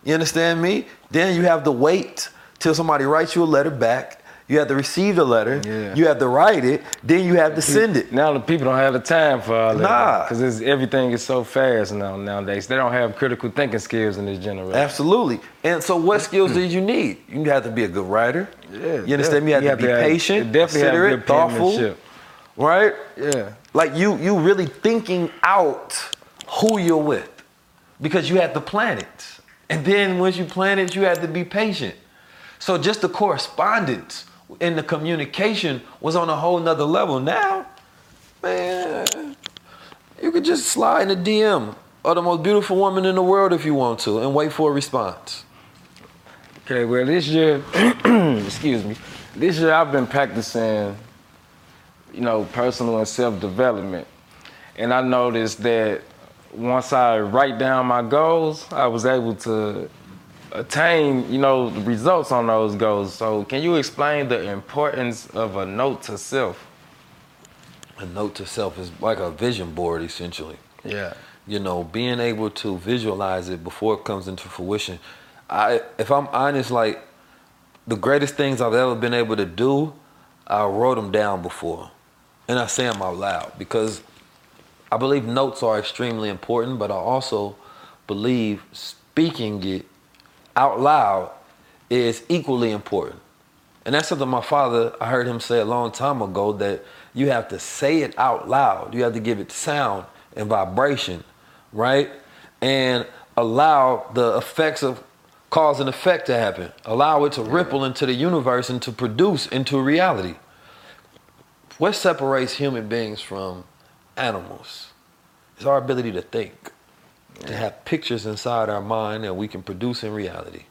You understand me? Then you have to wait till somebody writes you a letter back. You have to receive the letter. Yeah. You have to write it. Then you have to send it. Now the people don't have the time for all that. Nah. Because everything is so fast now nowadays. They don't have critical thinking skills in this generation. Absolutely. And so, what skills did you need? You have to be a good writer. Yeah, You understand me? You have you to be have- patient, definitely have considerate, good thoughtful. right? Yeah. Like you you really thinking out who you're with because you have to plan it. And then once you plan it, you have to be patient. So just the correspondence and the communication was on a whole nother level. Now, man, you could just slide in a DM of the most beautiful woman in the world if you want to and wait for a response. Okay, well this year, excuse me, this year I've been practicing, you know, personal and self-development. And I noticed that once I write down my goals, I was able to attain, you know, results on those goals. So can you explain the importance of a note to self? A note to self is like a vision board essentially. Yeah. you know, being able to visualize it before it comes into fruition. I, if I'm honest, like the greatest things I've ever been able to do, I wrote them down before, and I say them out loud because I believe notes are extremely important, but I also believe speaking it out loud is equally important. And that's something my father, I heard him say a long time ago that you have to say it out loud. You have to give it sound and vibration, right? And allow the effects of cause and effect to happen. Allow it to ripple into the universe and to produce into reality. What separates human beings from animals is our ability to think, to have pictures inside our mind that we can produce in reality.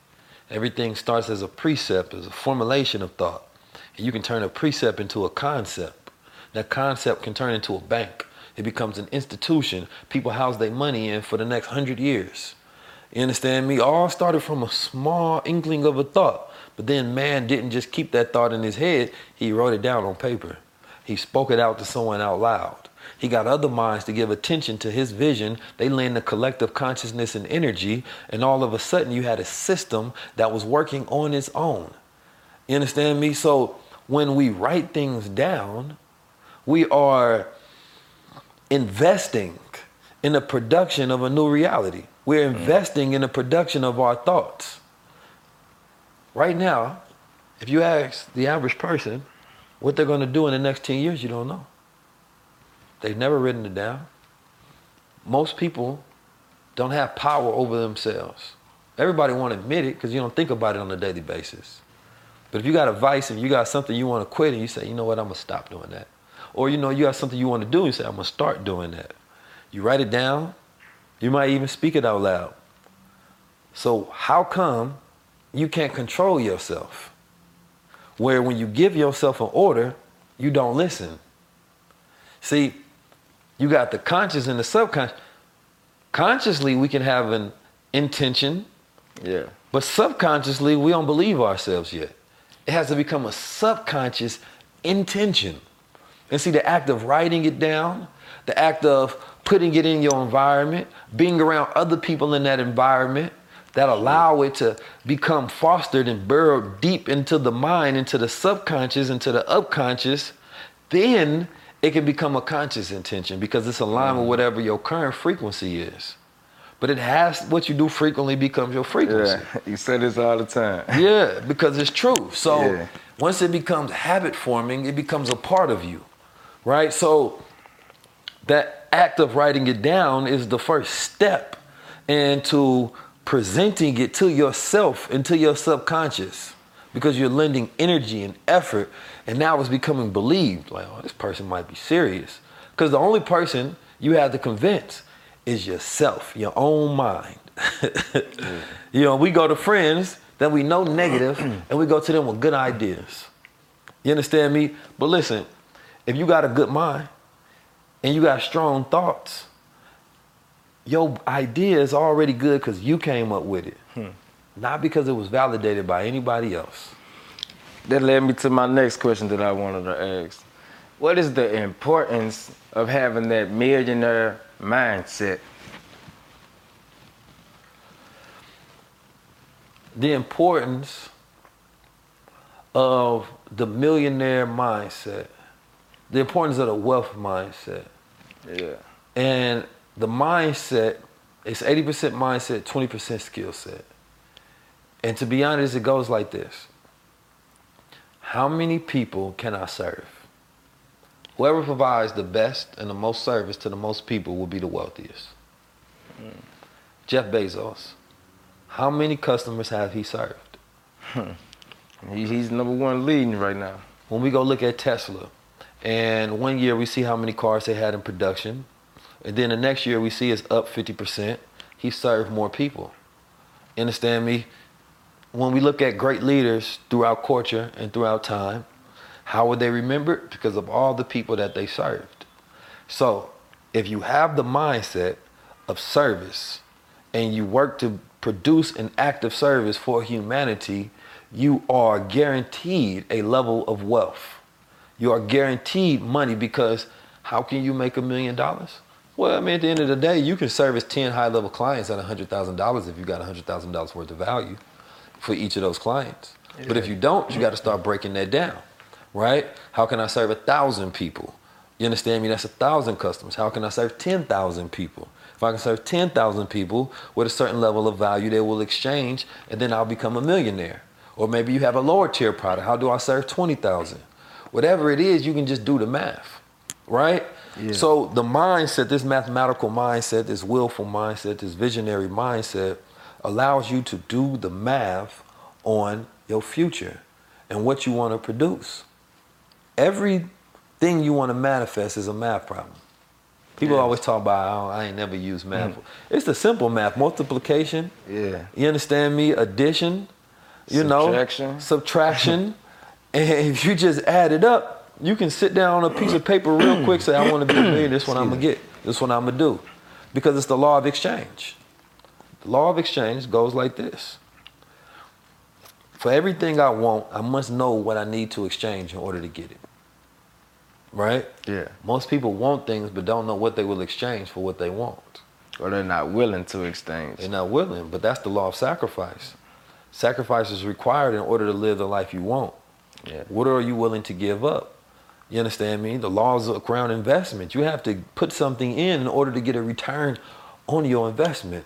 Everything starts as a precept, as a formulation of thought. And you can turn a precept into a concept. That concept can turn into a bank. It becomes an institution people house their money in for the next hundred years. You understand me? All started from a small inkling of a thought. But then man didn't just keep that thought in his head, he wrote it down on paper. He spoke it out to someone out loud. He got other minds to give attention to his vision. They lend the collective consciousness and energy, and all of a sudden you had a system that was working on its own. You understand me? So when we write things down, we are investing in the production of a new reality. We're mm. investing in the production of our thoughts. Right now, if you ask the average person what they're going to do in the next 10 years, you don't know. They've never written it down. Most people don't have power over themselves. Everybody won't admit it because you don't think about it on a daily basis. But if you got a vice and you got something you want to quit and you say, you know what, I'm going to stop doing that. Or you know, you got something you want to do and you say, I'm going to start doing that. You write it down. You might even speak it out loud. So how come you can't control yourself? Where when you give yourself an order, you don't listen. See, you got the conscious and the subconscious. Consciously, we can have an intention, Yeah. but subconsciously, we don't believe ourselves yet. It has to become a subconscious intention. And see, the act of writing it down, the act of putting it in your environment, being around other people in that environment that allow it to become fostered and burrowed deep into the mind, into the subconscious, into the unconscious, then it can become a conscious intention because it's aligned with mm-hmm. whatever your current frequency is. But it has what you do frequently becomes your frequency. Yeah. You say this all the time. Yeah, because it's true. So Yeah. once it becomes habit forming, it becomes a part of you, right? So that act of writing it down is the first step into presenting it to yourself and to your subconscious because you're lending energy and effort and now it's becoming believed like oh this person might be serious. Because the only person you have to convince is yourself your own mind. You know we go to friends that we know negative and we go to them with good ideas. You understand me? But listen if you got a good mind and you got strong thoughts your idea is already good because you came up with it. Hmm. Not because it was validated by anybody else That led me to my next question that I wanted to ask. What is the importance of having that millionaire mindset? the importance of the millionaire mindset, the importance of the wealth mindset. Yeah. And the mindset is 80% mindset, 20% skill set. And to be honest, it goes like this How many people can I serve? Whoever provides the best and the most service to the most people will be the wealthiest. Hmm. Jeff Bezos, how many customers have he served? Hmm. He, he's number one leading right now. When we go look at Tesla, and one year we see how many cars they had in production, and then the next year we see it's up 50%, he served more people. Understand me? When we look at great leaders throughout culture and throughout time, how would they remember it? Because of all the people that they served. So if you have the mindset of service and you work to produce an act of service for humanity, you are guaranteed a level of wealth. You are guaranteed money because how can you make a million dollars? Well, I mean, at the end of the day, you can service 10 high level clients at $100,000 if you got $100,000 worth of value for each of those clients. But if you don't, you got to start breaking that down, right? How can I serve a thousand people? You understand me? That's a thousand customers. How can I serve 10,000 people? If I can serve 10,000 people with a certain level of value, they will exchange and then I'll become a millionaire. Or maybe you have a lower tier product. How do I serve 20,000? Whatever it is, you can just do the math, right? So the mindset, this mathematical mindset, this willful mindset, this visionary mindset allows you to do the math on your future and what you want to produce. Everything you want to manifest is a math problem. People always talk about, oh, I ain't never used math. Mm. It's the simple math, multiplication. Yeah. You understand me? Addition, you know, Subtraction. subtraction. and if you just add it up, you can sit down on a piece of paper real quick, say, I want to be a millionaire. This one I'm gonna get. This one I'm gonna do, because it's the law of exchange. The law of exchange goes like this. For everything I want, I must know what I need to exchange in order to get it. Right? Yeah. Most people want things but don't know what they will exchange for what they want. Or they're not willing to exchange. They're not willing, but that's the law of sacrifice. Sacrifice is required in order to live the life you want. Yeah. What are you willing to give up? You understand me? The laws around investment. You have to put something in in order to get a return on your investment.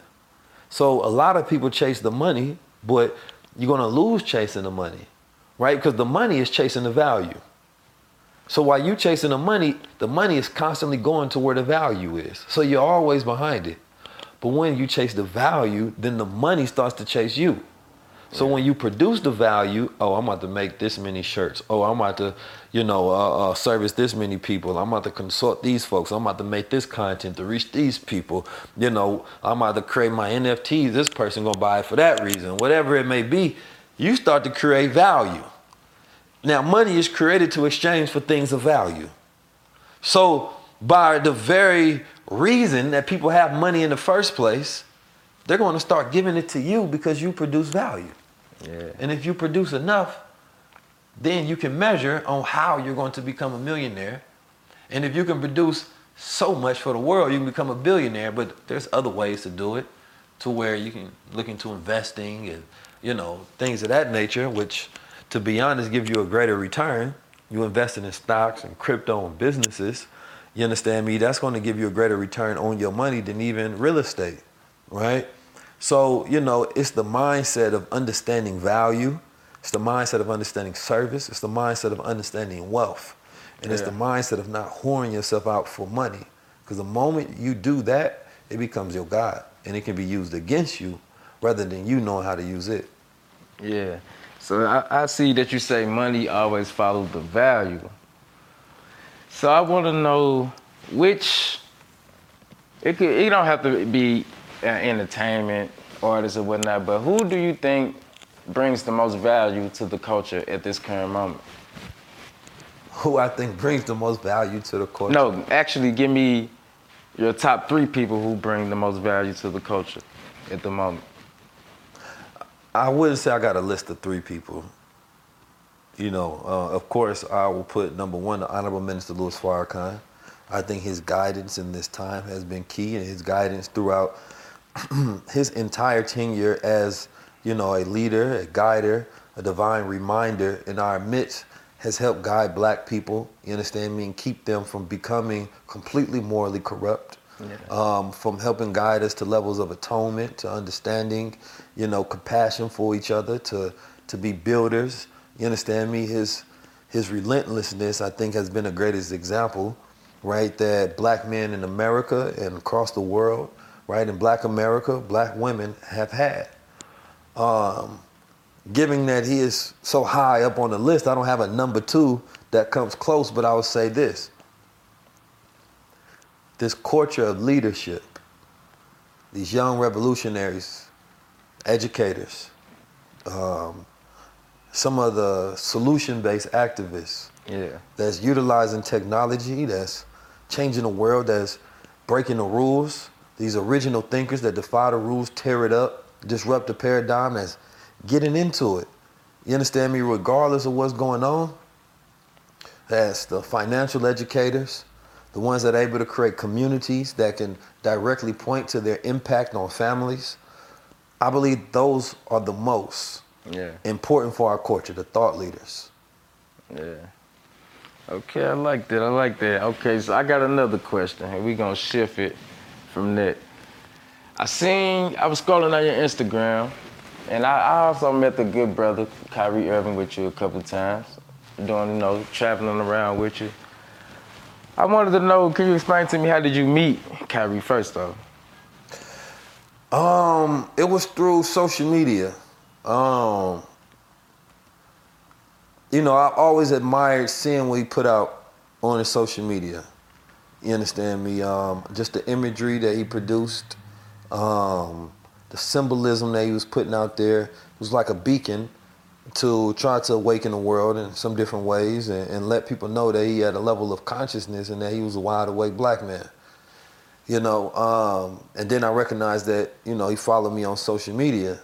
So a lot of people chase the money, but you're gonna lose chasing the money, right? Because the money is chasing the value. So while you're chasing the money, the money is constantly going to where the value is. So you're always behind it. But when you chase the value, then the money starts to chase you. So when you produce the value, oh, I'm about to make this many shirts. Oh, I'm about to, you know, uh, uh, service this many people. I'm about to consult these folks. I'm about to make this content to reach these people. You know, I'm about to create my NFTs. This person gonna buy it for that reason. Whatever it may be, you start to create value. Now, money is created to exchange for things of value. So, by the very reason that people have money in the first place, they're going to start giving it to you because you produce value. Yeah. And if you produce enough, then you can measure on how you're going to become a millionaire. And if you can produce so much for the world, you can become a billionaire. But there's other ways to do it to where you can look into investing and, you know, things of that nature, which, to be honest, give you a greater return. You invest in stocks and crypto and businesses. You understand me? That's going to give you a greater return on your money than even real estate, right? So, you know, it's the mindset of understanding value. It's the mindset of understanding service. It's the mindset of understanding wealth. And it's the mindset of not whoring yourself out for money. Because the moment you do that, it becomes your God. And it can be used against you rather than you knowing how to use it. Yeah. So I, I see that you say money always follows the value. So I want to know which it could it don't have to be entertainment artists or whatnot, but who do you think brings the most value to the culture at this current moment? Who I think brings the most value to the culture. No, actually, give me your top three people who bring the most value to the culture at the moment. I wouldn't say I got a list of three people. You know, uh, of course, I will put number one, the Honorable Minister Louis Farrakhan. I think his guidance in this time has been key, and his guidance throughout his entire tenure as, you know, a leader, a guider, a divine reminder in our midst has helped guide black people, you understand me, and keep them from becoming completely morally corrupt. Um, from helping guide us to levels of atonement, to understanding, you know, compassion for each other, to to be builders. You understand me? His his relentlessness, I think, has been a greatest example, right? That black men in America and across the world, right, in black America, black women have had. Um, given that he is so high up on the list, I don't have a number two that comes close, but I would say this this culture of leadership, these young revolutionaries, educators, um, some of the solution-based activists Yeah. that's utilizing technology, that's changing the world, that's breaking the rules. These original thinkers that defy the rules, tear it up, disrupt the paradigm, that's getting into it. You understand me? Regardless of what's going on, that's the financial educators, the ones that are able to create communities that can directly point to their impact on families. I believe those are the most Yeah. important for our culture, the thought leaders. Yeah. Okay, I like that. I like that. Okay, so I got another question, and we gonna shift it from that. I seen I was scrolling on your Instagram, and I, I also met the good brother Kyrie Irving with you a couple times, doing you know traveling around with you. I wanted to know, can you explain to me how did you meet Kyrie first though? Um, it was through social media. Um, you know, I always admired seeing what he put out on his social media. You understand me? Um, just the imagery that he produced, um, the symbolism that he was putting out there was like a beacon to try to awaken the world in some different ways and, and let people know that he had a level of consciousness and that he was a wide awake black man you know um, and then i recognized that you know he followed me on social media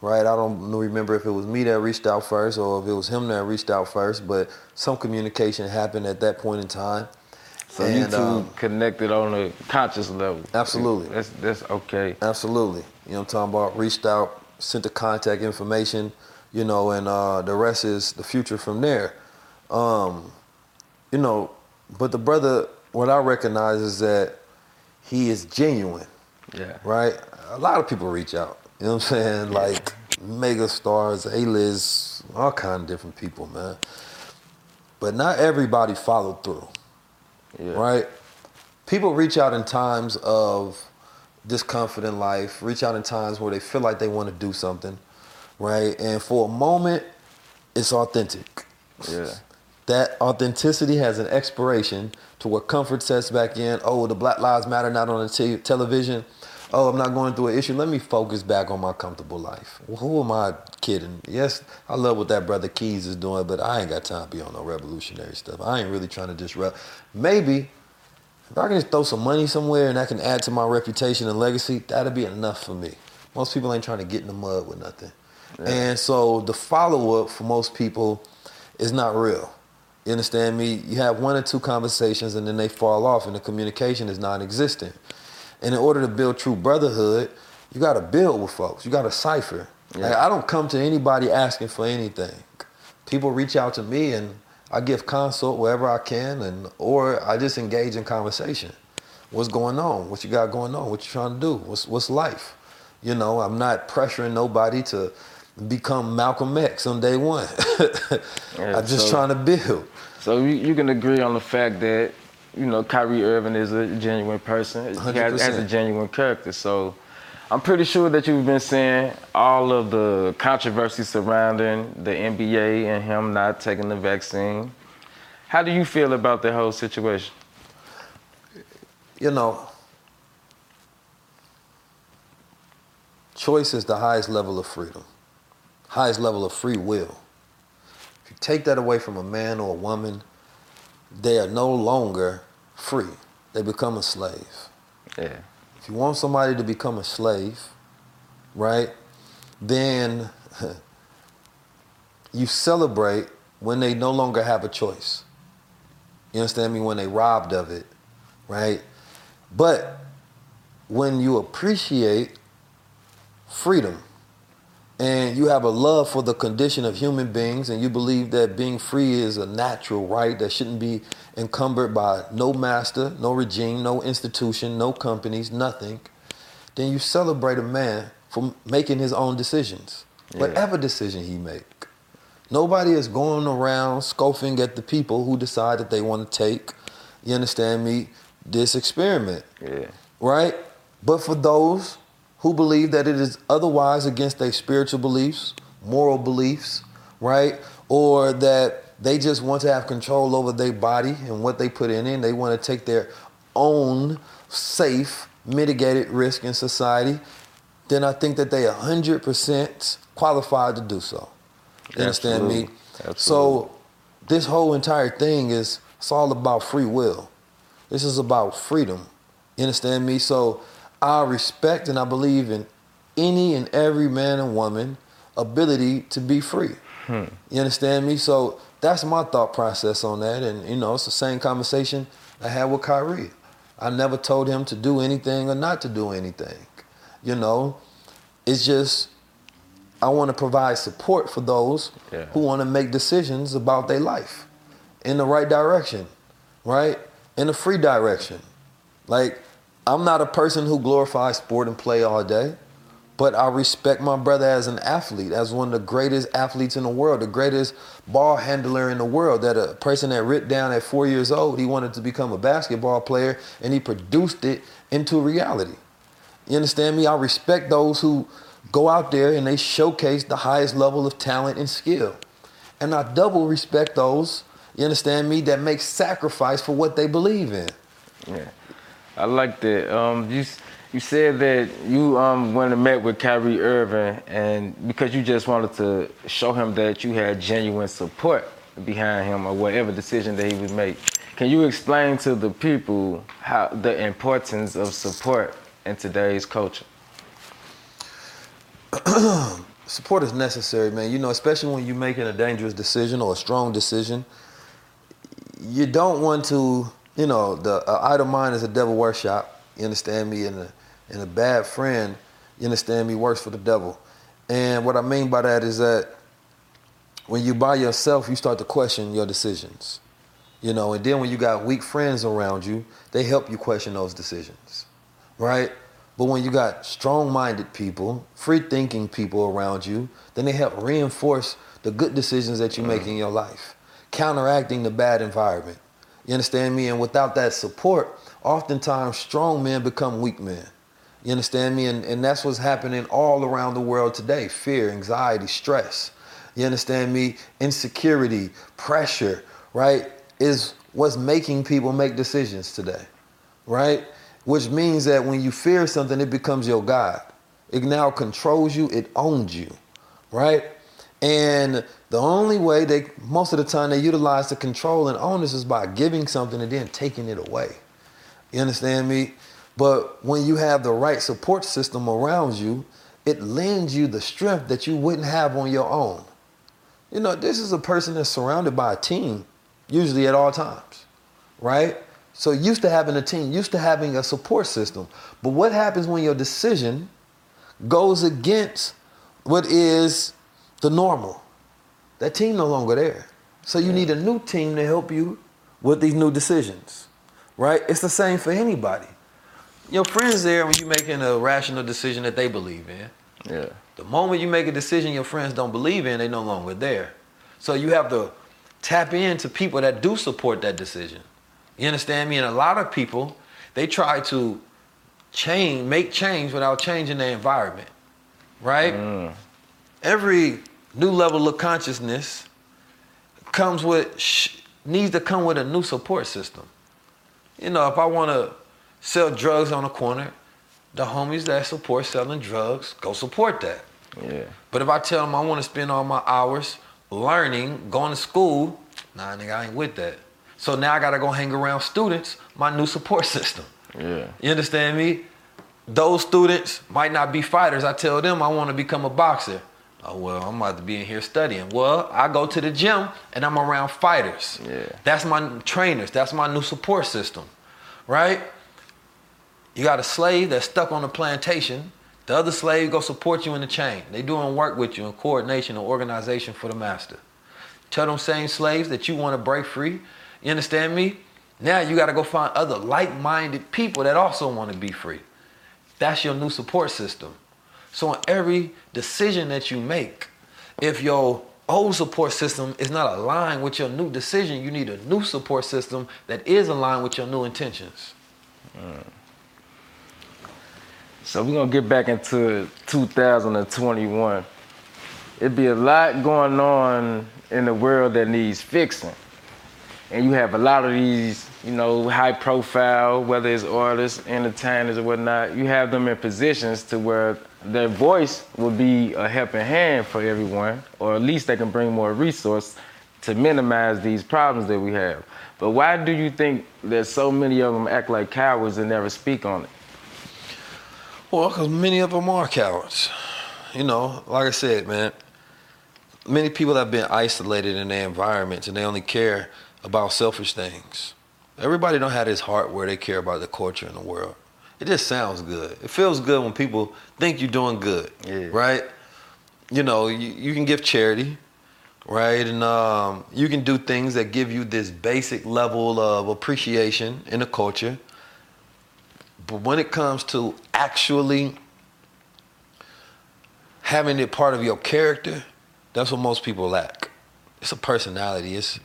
right i don't remember if it was me that reached out first or if it was him that reached out first but some communication happened at that point in time So you And, two um, connected on a conscious level. Absolutely. That's that's okay. Absolutely. You know what I'm talking about? Reached out, sent the contact information, you know, and uh, the rest is the future from there. Um, you know, but the brother, what I recognize is that he is genuine, Yeah. right? A lot of people reach out. You know what I'm saying? Like mega stars, A-list, all kind of different people, man. But not everybody followed through Yeah. right? People reach out in times of discomfort in life, reach out in times where they feel like they want to do something, right? And for a moment, it's authentic. Yeah. That authenticity has an expiration to where comfort sets back in. Oh, the Black Lives Matter not on the te- television. Oh, I'm not going through an issue. Let me focus back on my comfortable life. Well, who am I kidding? Yes, I love what that brother Keys is doing, but I ain't got time to be on no revolutionary stuff. I ain't really trying to disrupt. Maybe if I can just throw some money somewhere and that can add to my reputation and legacy, that'll be enough for me. Most people ain't trying to get in the mud with nothing. And so the follow up for most people is not real. You understand me? You have one or two conversations and then they fall off and the communication is non existent. And in order to build true brotherhood, you got to build with folks. You got to cipher. Like, I don't come to anybody asking for anything. People reach out to me and I give consult wherever I can, and or I just engage in conversation. What's going on? What you got going on? What you trying to do? What's what's life? You know, I'm not pressuring nobody to become Malcolm X on day one. Yeah, I'm just so- trying to build. So you, you can agree on the fact that, you know, Kyrie Irving is a genuine person. He has, has a genuine character. So I'm pretty sure that you've been seeing all of the controversy surrounding the NBA and him not taking the vaccine. How do you feel about the whole situation? you know, choice is the highest level of freedom, highest level of free will. If you take that away from a man or a woman, they are no longer free. They become a slave. Yeah. If you want somebody to become a slave, right, then you celebrate when they no longer have a choice. You understand me? When they robbed of it, right? But when you appreciate freedom and you have a love for the condition of human beings and you believe that being free is a natural right that shouldn't be encumbered by no master, no regime, no institution, no companies, nothing, then you celebrate a man for making his own decisions. Whatever decision he make. Nobody is going around scoffing at the people who decide that they want to take, you understand me, this experiment. Yeah. Right? But for those who believe that it is otherwise against their spiritual beliefs, moral beliefs, right? Or that they just want to have control over their body and what they put in it. They want to take their own safe, mitigated risk in society. Then I think that they 100% qualified to do so. You understand me? Absolutely. So this whole entire thing is it's all about free will. This is about freedom. You understand me? So I respect and I believe in any and every man and woman ability to be free. Hmm. You understand me? So that's my thought process on that. And you know, it's the same conversation I had with Kyrie. I never told him to do anything or not to do anything. You know, it's just I want to provide support for those Yeah. who want to make decisions about their life in the right direction, right? In the free direction. Like, I'm not a person who glorifies sport and play all day, but I respect my brother as an athlete, as one of the greatest athletes in the world, the greatest ball handler in the world. That a person that ripped down at four years old, he wanted to become a basketball player and he produced it into reality. You understand me? I respect those who go out there and they showcase the highest level of talent and skill. And I double respect those, you understand me, that make sacrifice for what they believe in. Yeah, I like that. Um, you you said that you um went and met with Kyrie Irving, and because you just wanted to show him that you had genuine support behind him or whatever decision that he would make. Can you explain to the people how the importance of support in today's culture? Support is necessary, man. You know, especially when you're making a dangerous decision or a strong decision. You don't want to, you know, the uh, idle mind is a devil workshop. You understand me? And a, and a bad friend, you understand me, works for the devil. And what I mean by that is that when you by yourself, you start to question your decisions. You know, and then when you got weak friends around you, they help you question those decisions, right? But when you got strong-minded people, free-thinking people around you, then they help reinforce the good decisions that you make in your life, counteracting the bad environment. You understand me? And without that support, oftentimes strong men become weak men. You understand me? And, and that's what's happening all around the world today. Fear, anxiety, stress. You understand me? Insecurity, pressure, right? Is what's making people make decisions today, right? Which means that when you fear something, it becomes your God. It now controls you, it owns you, right? And the only way they, most of the time, they utilize the control and this is by giving something and then taking it away. You understand me? But when you have the right support system around you, it lends you the strength that you wouldn't have on your own. You know, this is a person that's surrounded by a team, usually at all times, right? So used to having a team, used to having a support system. But what happens when your decision goes against what is the normal? That team no longer there. So you need a new team to help you with these new decisions, right? It's the same for anybody. Your friends there when you're making a rational decision that they believe in. Yeah. The moment you make a decision your friends don't believe in, they no longer there. So you have to tap into people that do support that decision. You understand me? And a lot of people, they try to change, make change without changing their environment. Right? Mm. Every new level of consciousness comes with sh- needs to come with a new support system. You know, if I want to sell drugs on the corner, the homies that support selling drugs go support that. Yeah. But if I tell them I want to spend all my hours learning, going to school, nah, nigga, I ain't with that. So now I gotta go hang around students, my new support system. Yeah. You understand me? Those students might not be fighters. I tell them I want to become a boxer. Oh well, I'm about to be in here studying. Well, I go to the gym and I'm around fighters. Yeah. That's my trainers. That's my new support system, right? You got a slave that's stuck on the plantation. The other slave go support you in the chain. They doing work with you in coordination and organization for the master. Tell them same slaves that you want to break free. You understand me? Now you got to go find other like-minded people that also want to be free. That's your new support system. So in every decision that you make, if your old support system is not aligned with your new decision. You need a new support system that is aligned with your new intentions. Mm. So we're gonna get back into 2021. It'd be a lot going on in the world that needs fixing. And you have a lot of these, you know, high profile, whether it's artists, entertainers, or whatnot, you have them in positions to where their voice would be a helping hand for everyone, or at least they can bring more resource to minimize these problems that we have. But why do you think that so many of them act like cowards and never speak on it? Well, because many of them are cowards. You know, like I said, man, many people have been isolated in their environments and they only care about selfish things. Everybody don't have this heart where they care about the culture and the world. It just sounds good. It feels good when people think you're doing good, Yeah. right? You know, you, you can give charity, right? And um, you can do things that give you this basic level of appreciation in the culture. But when it comes to actually having it part of your character, that's what most people lack. It's a personality. It's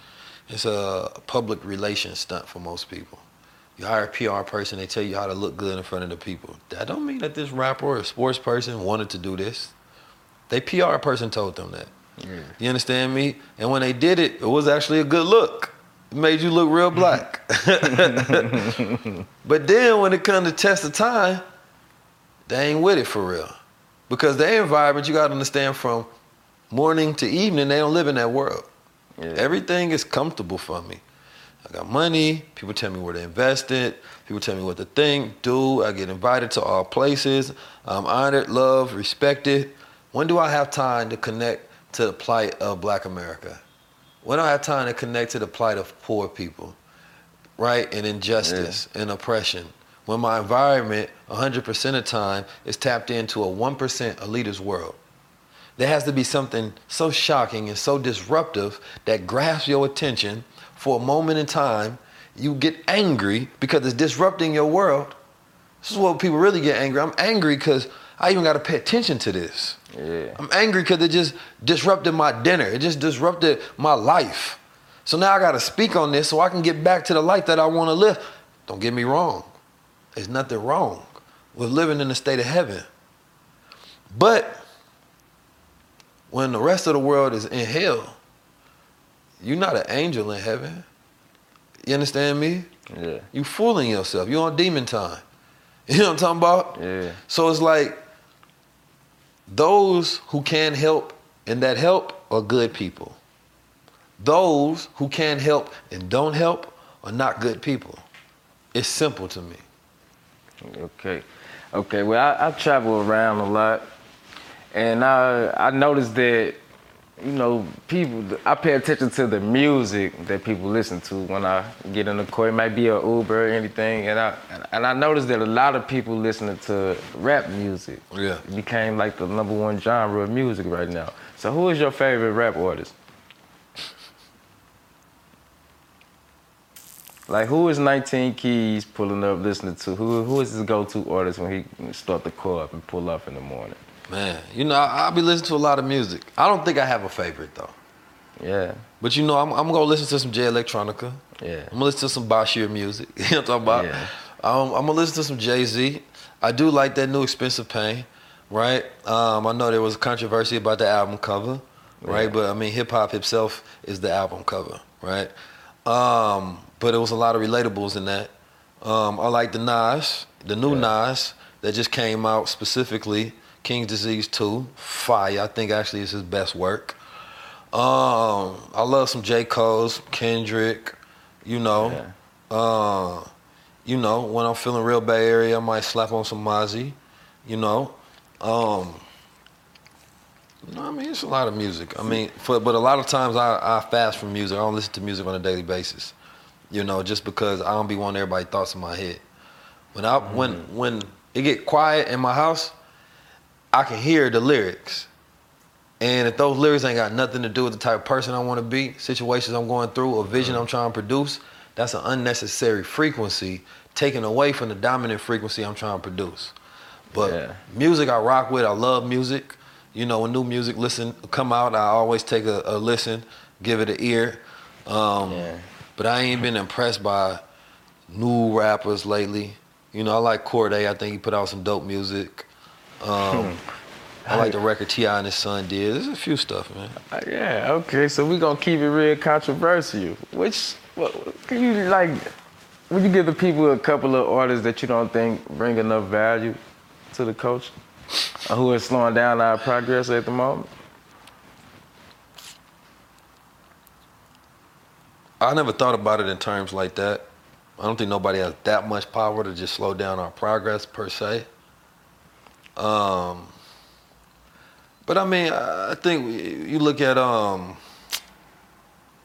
it's a public relations stunt for most people. You hire a PR person, they tell you how to look good in front of the people. That don't mean that this rapper or sports person wanted to do this. They PR person told them that. You understand me? And when they did it, it was actually a good look. It made you look real black. but then when it comes to test of time, they ain't with it for real. Because their environment, you gotta understand from morning to evening, they don't live in that world. Everything is comfortable for me. I got money, people tell me where to invest it, people tell me what to think, do. I get invited to all places. I'm honored, loved, respected. When do I have time to connect to the plight of black America? When do I have time to connect to the plight of poor people? right? And injustice and oppression. When my environment, 100% of the time, is tapped into a 1% elitist world. There has to be something so shocking and so disruptive that grasps your attention for a moment in time. You get angry because it's disrupting your world. This is what people really get angry. I'm angry because I even got to pay attention to this. Yeah. I'm angry because it just disrupted my dinner. It just disrupted my life. So now I got to speak on this so I can get back to the life that I want to live. Don't get me wrong. There's nothing wrong with living in the state of heaven. But when the rest of the world is in hell, you're not an angel in heaven. You understand me? Yeah. You fooling yourself. You on demon time. You know what I'm talking about? Yeah. So it's like those who can help and that help are good people. Those who can help and don't help are not good people. It's simple to me. Okay. Okay. Well, I, I travel around a lot, and I I noticed that you know people. I pay attention to the music that people listen to when I get in the car. It might be a Uber or anything, and I and I noticed that a lot of people listening to rap music. Yeah. It became like the number one genre of music right now. So, who is your favorite rap artist? Like who is 19 Keys pulling up listening to? Who who is his go-to artist when he start the car up and pull up in the morning? Man, you know, I, I'll be listening to a lot of music. I don't think I have a favorite though. Yeah, But you know, I'm, I'm gonna listen to some Jay Electronica. Yeah. I'm gonna listen to some Bashir music. you know what I'm talking about? Yeah. Um, I'm gonna listen to some Jay Z. I do like that new Expensive Pain, right? Um, I know there was a controversy about the album cover, right? Yeah. But I mean, hip hop itself is the album cover, right? Um, but it was a lot of relatables in that. Um, I like the Nas, the new Nas that just came out specifically, King's Disease 2, fire. I think actually is his best work. Um, I love some J. Cole's, Kendrick, you know. Uh, you know, when I'm feeling real Bay Area, I might slap on some Mozzy, you know. Um, you know, I mean, it's a lot of music. I mean, for, but a lot of times I, I fast from music. I don't listen to music on a daily basis, you know, just because I don't be wanting everybody thoughts in my head. When I when when it get quiet in my house, I can hear the lyrics. And if those lyrics ain't got nothing to do with the type of person I want to be, situations I'm going through, or vision I'm trying to produce, that's an unnecessary frequency taken away from the dominant frequency I'm trying to produce. But Yeah. music I rock with, I love music. You You know, when new music listen come out, I always take a, a listen, give it an ear. Um, Yeah. But I ain't been impressed by new rappers lately. You know, I like Cordae. I think he put out some dope music. Um, I like the record T.I. and his son did. There's a few stuff, man. Uh, yeah, okay, so we are gonna keep it real controversial. Which, what, can you like, would you give the people a couple of artists that you don't think bring enough value to the culture? Or who are slowing down our progress at the moment? I never thought about it in terms like that. I don't think nobody has that much power to just slow down our progress per se. Um, but I mean, I think you look at um,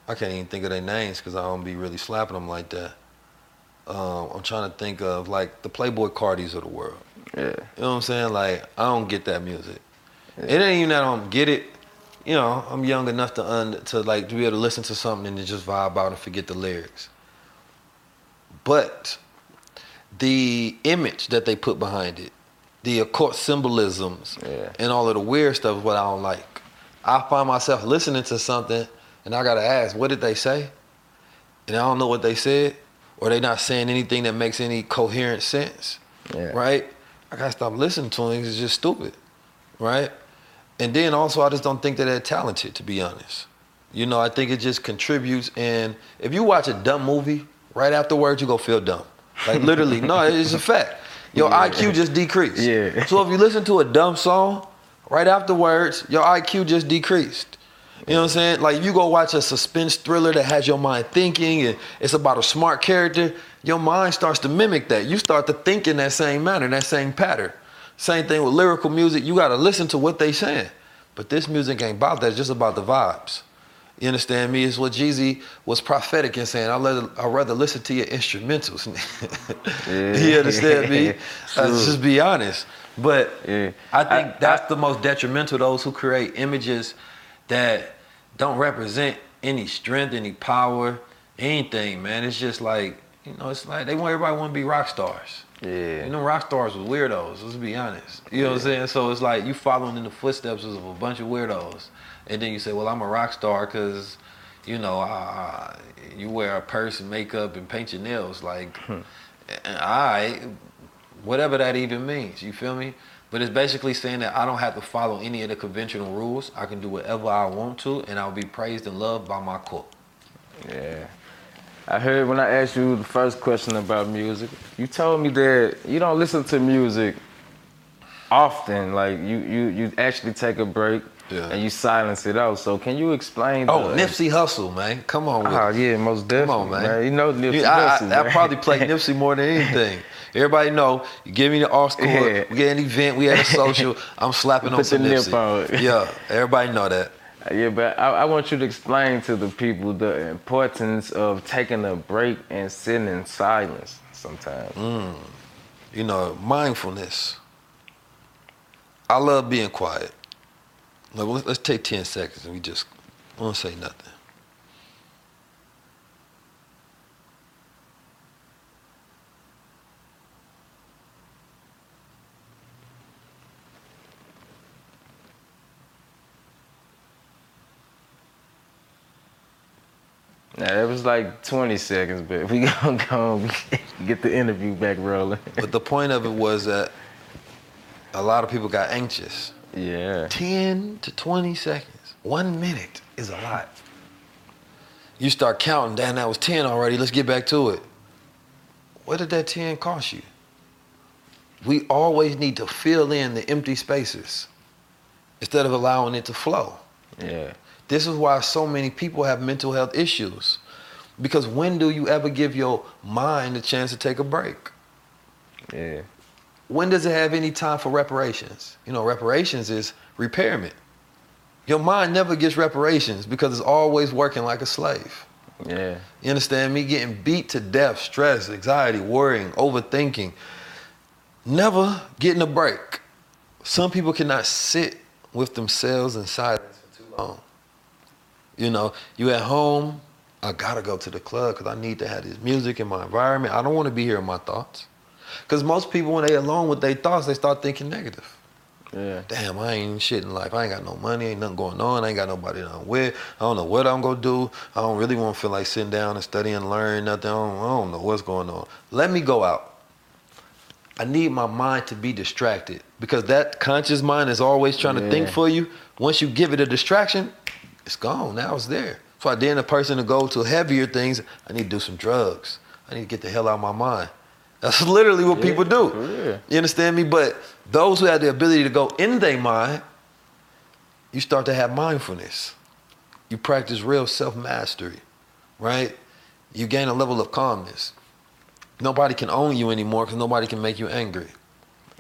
I can't even think of their names because I don't be really slapping them like that. Um, I'm trying to think of like the Playboi Cartis of the world. Yeah. You know what I'm saying? Like I don't get that music. It ain't even that I don't get it. You know, I'm young enough to un- to like to be able to listen to something and to just vibe out and forget the lyrics. But the image that they put behind it, the occult symbolisms, Yeah. and all of the weird stuff is what I don't like. I find myself listening to something and I gotta ask, what did they say? And I don't know what they said, or they not saying anything that makes any coherent sense Yeah. right? I gotta stop listening to them. It's just stupid, right? And then also, I just don't think that they're talented, to be honest. You know, I think it just contributes. And if you watch a dumb movie, right afterwards, you go feel dumb. Like literally, no, it's a fact. Your IQ just decreased. Yeah. So if you listen to a dumb song, right afterwards, your IQ just decreased. You know what I'm saying? Like you go watch a suspense thriller that has your mind thinking and it's about a smart character, your mind starts to mimic that. You start to think in that same manner, that same pattern. Same thing with lyrical music. You gotta listen to what they saying. But this music ain't about that, it's just about the vibes. You understand me? It's what Jeezy was prophetic in saying. I'd rather, I'd rather listen to your instrumentals. you understand me? Uh, let's just be honest. But Yeah. I think I- that's I- the most detrimental those who create images that don't represent any strength, any power, anything, man. It's just like, you know, it's like they want everybody want to be rock stars. Yeah. You know, rock stars was weirdos, let's be honest. You know what I'm saying? So it's like you following in the footsteps of a bunch of weirdos. And then you say, well, I'm a rock star because, you know, uh, you wear a purse and makeup and paint your nails. Like, I, whatever that even means, you feel me? But it's basically saying that I don't have to follow any of the conventional rules. I can do whatever I want to, and I'll be praised and loved by my court. Yeah. I heard when I asked you the first question about music, you told me that you don't listen to music often. Like you, you, you actually take a break Yeah. and you silence it out. So can you explain? Oh, the, Nipsey Hussle, man. Come on with Oh it. yeah, most Come definitely. on, man. You know Nipsey You- I, Hussle, I, I man. probably play Nipsey more than anything. Everybody know, you give me the art school, Yeah. we get an event, we had a social, I'm slapping on some Nipsey. on. Yeah, everybody know that. Yeah, but I, I want you to explain to the people the importance of taking a break and sitting in silence sometimes. Mm. You know, mindfulness. I love being quiet. Like, let's, let's take 10 seconds and we just won't say nothing. Now it was like 20 seconds, but we gonna go get the interview back rolling. But the point of it was that a lot of people got anxious. Yeah. 10 to 20 seconds. One minute is a lot. You start counting, damn, that was 10 already, let's get back to it. What did that 10 cost you? We always need to fill in the empty spaces instead of allowing it to flow. Yeah. This is why so many people have mental health issues. Because when do you ever give your mind a chance to take a break? Yeah. When does it have any time for reparations? You know, reparations is repairment. Your mind never gets reparations because it's always working like a slave. Yeah. You understand me? Getting beat to death, stress, anxiety, worrying, overthinking, never getting a break. Some people cannot sit with themselves in silence for too long. You know, you at home, I gotta go to the club because I need to have this music in my environment. I don't want to be here in my thoughts. Because most people, when they alone with their thoughts, they start thinking negative. Yeah. Damn, I ain't shit in life. I ain't got no money, ain't nothing going on. I ain't got nobody that I'm with. I don't know what I'm gonna do. I don't really want to feel like sitting down and studying and learning nothing. I don't, I don't know what's going on. Let me go out. I need my mind to be distracted because that conscious mind is always trying to think for you. Once you give it a distraction, it's gone. Now it's there. So I then a person to go to heavier things, I need to do some drugs. I need to get the hell out of my mind. That's literally what Yeah, people do. You understand me? But those who have the ability to go in their mind, you start to have mindfulness. You practice real self-mastery, right? You gain a level of calmness. Nobody can own you anymore because nobody can make you angry.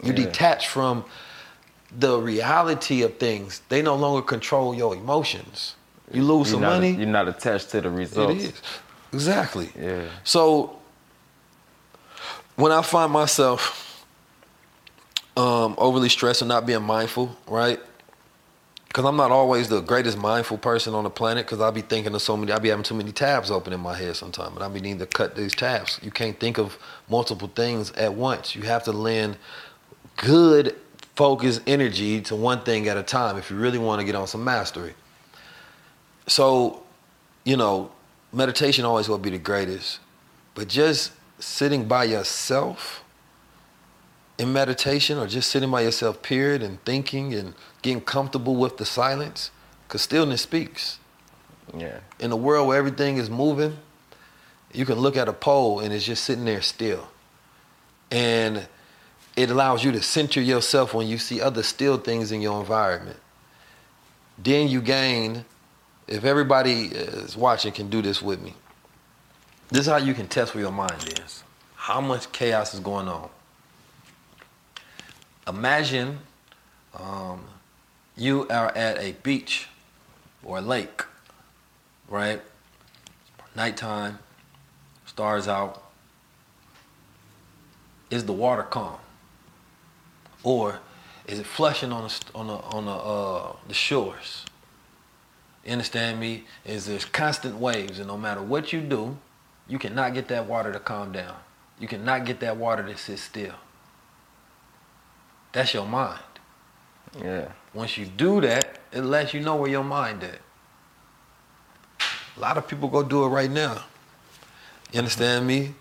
You Yeah. detach from the reality of things. They no longer control your emotions. You lose You're some not, money. You're not attached to the It results. is. Exactly. Yeah. So when I find myself um, overly stressed and not being mindful, right? Because I'm not always the greatest mindful person on the planet because I'll be thinking of so many, I'll be having too many tabs open in my head sometimes. but I be needing to cut these tabs. You can't think of multiple things at once. You have to lend good focused energy to one thing at a time if you really want to get on some mastery. So, you know, meditation always will be the greatest, but just sitting by yourself in meditation or just sitting by yourself, period, and thinking and getting comfortable with the silence, because stillness speaks. Yeah. In a world where everything is moving, you can look at a pole and it's just sitting there still. And it allows you to center yourself when you see other still things in your environment. Then you gain, if everybody is watching can do this with me, this is how you can test where your mind is. How much chaos is going on. Imagine um, you are at a beach or a lake, right? Nighttime, stars out. Is the water calm? Or is it flushing on the on the on uh, the shores? You understand me? Is there's constant waves, and no matter what you do, you cannot get that water to calm down. You cannot get that water to sit still. That's your mind. Yeah. Once you do that, it lets you know where your mind at. A lot of people go do it right now. You understand me?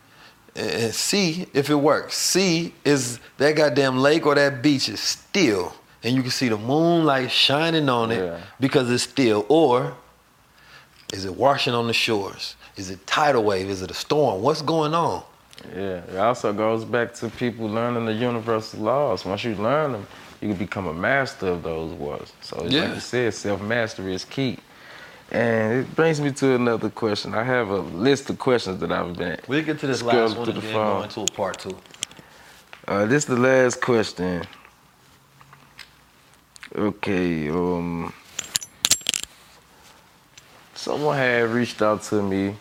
And see if it works. See is that goddamn lake or that beach is still, and you can see the moonlight shining on it Yeah. because it's still. Or is it washing on the shores? Is it tidal wave? Is it a storm? What's going on? Yeah, it also goes back to people learning the universal laws. Once you learn them, you can become a master of those laws. So, it's Yeah. like you said, self mastery is key. And it brings me to another question. I have a list of questions that I've been. We'll get to this last one and the then phone. go into a part two. Uh, this is the last question. Okay, um, someone had reached out to me,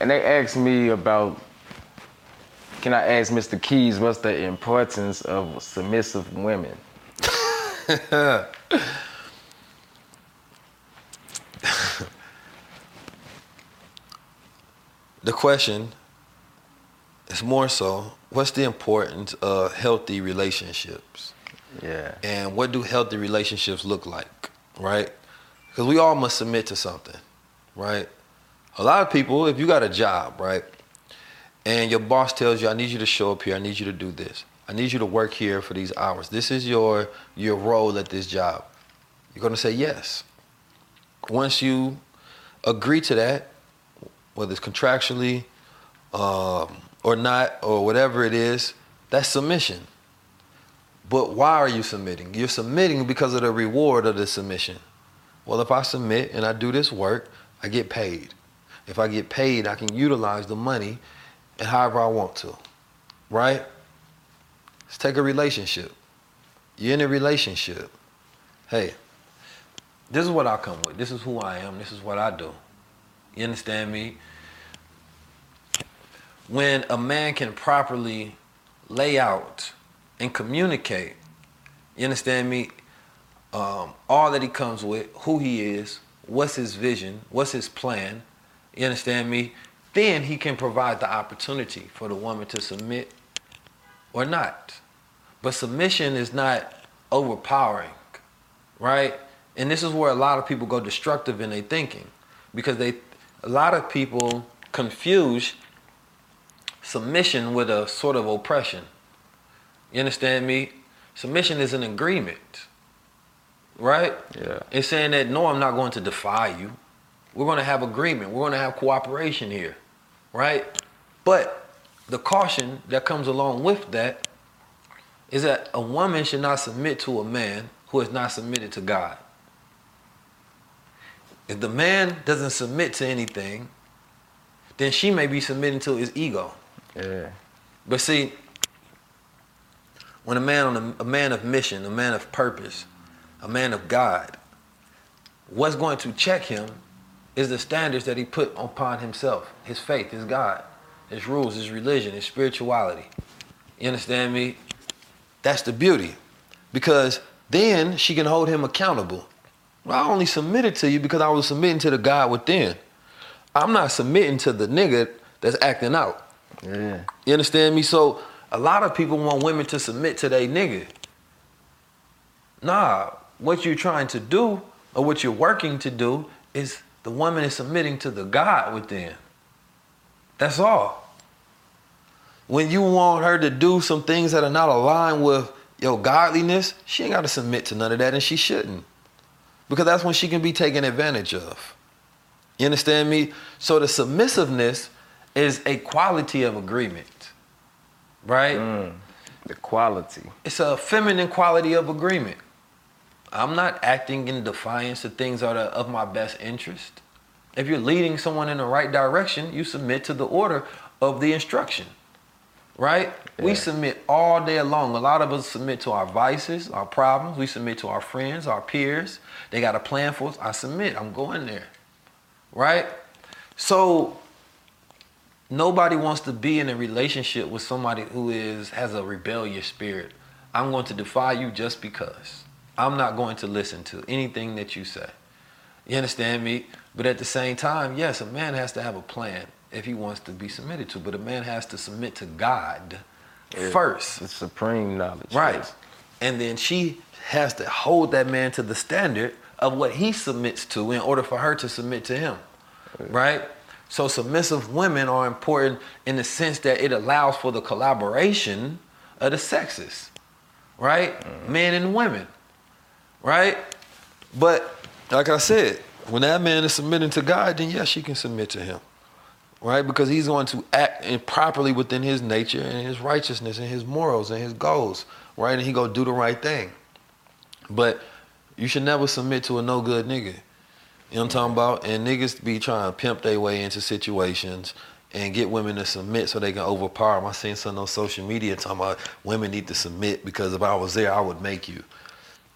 and they asked me about. Can I ask Mr. Keys what's the importance of submissive women? The question is more so what's the importance of healthy relationships? Yeah. And what do healthy relationships look like, right? Because we all must submit to something, right? A lot of people, if you got a job, right, and your boss tells you, I need you to show up here, I need you to do this, I need you to work here for these hours. This is your your role at this job. You're gonna say yes. Once you agree to that, whether it's contractually um, or not, or whatever it is, that's submission. But why are you submitting? You're submitting because of the reward of the submission. Well, if I submit and I do this work, I get paid. If I get paid, I can utilize the money and however I want to. Right? Let's take a relationship. You're in a relationship. Hey, this is what I come with. This is who I am. This is what I do. You understand me? When a man can properly lay out and communicate, you understand me? Um, all that he comes with, who he is, what's his vision, what's his plan, you understand me? Then he can provide the opportunity for the woman to submit or not. But submission is not overpowering, right? And this is where a lot of people go destructive in their thinking because they a lot of people confuse submission with a sort of oppression. You understand me? Submission is an agreement. Right? Yeah. It's saying that no, I'm not going to defy you. We're going to have agreement. We're going to have cooperation here. Right? But the caution that comes along with that is that a woman should not submit to a man who is not submitted to God. If the man doesn't submit to anything, then she may be submitting to his ego. Yeah. But see, when a man on a, a man of mission, a man of purpose, a man of God, what's going to check him is the standards that he put upon himself, his faith, his God, his rules, his religion, his spirituality. You understand me? That's the beauty. Because then she can hold him accountable. I only submitted to you because I was submitting to the God within. I'm not submitting to the nigga that's acting out. Yeah. You understand me? So a lot of people want women to submit to their nigga. Nah, what you're trying to do or what you're working to do is the woman is submitting to the God within. That's all. When you want her to do some things that are not aligned with your godliness, she ain't got to submit to none of that and she shouldn't. Because that's when she can be taken advantage of. You understand me? So the submissiveness is a quality of agreement. Right? Mm, the quality. It's a feminine quality of agreement. I'm not acting in defiance of things that are of my best interest. If you're leading someone in the right direction, you submit to the order of the instruction. Right? We submit all day long. A lot of us submit to our vices, our problems. We submit to our friends, our peers. They got a plan for us. I submit. I'm going there. Right? So nobody wants to be in a relationship with somebody who is has a rebellious spirit. I'm going to defy you just because. I'm not going to listen to anything that you say. You understand me? But at the same time, yes, a man has to have a plan if he wants to be submitted to, but a man has to submit to God first. The supreme knowledge. Right. And then she has to hold that man to the standard of what he submits to in order for her to submit to him. Right? So submissive women are important in the sense that it allows for the collaboration of the sexes. Right? Mm-hmm. Men and women. Right? But like I said, when that man is submitting to God, then yes, she can submit to him. Right? Because he's going to act in- properly within his nature and his righteousness and his morals and his goals. Right? And he go do the right thing. But you should never submit to a no good nigga. You know what I'm talking about? And niggas be trying to pimp their way into situations and get women to submit so they can overpower them. I seen something on social media talking about women need to submit because if I was there, I would make you.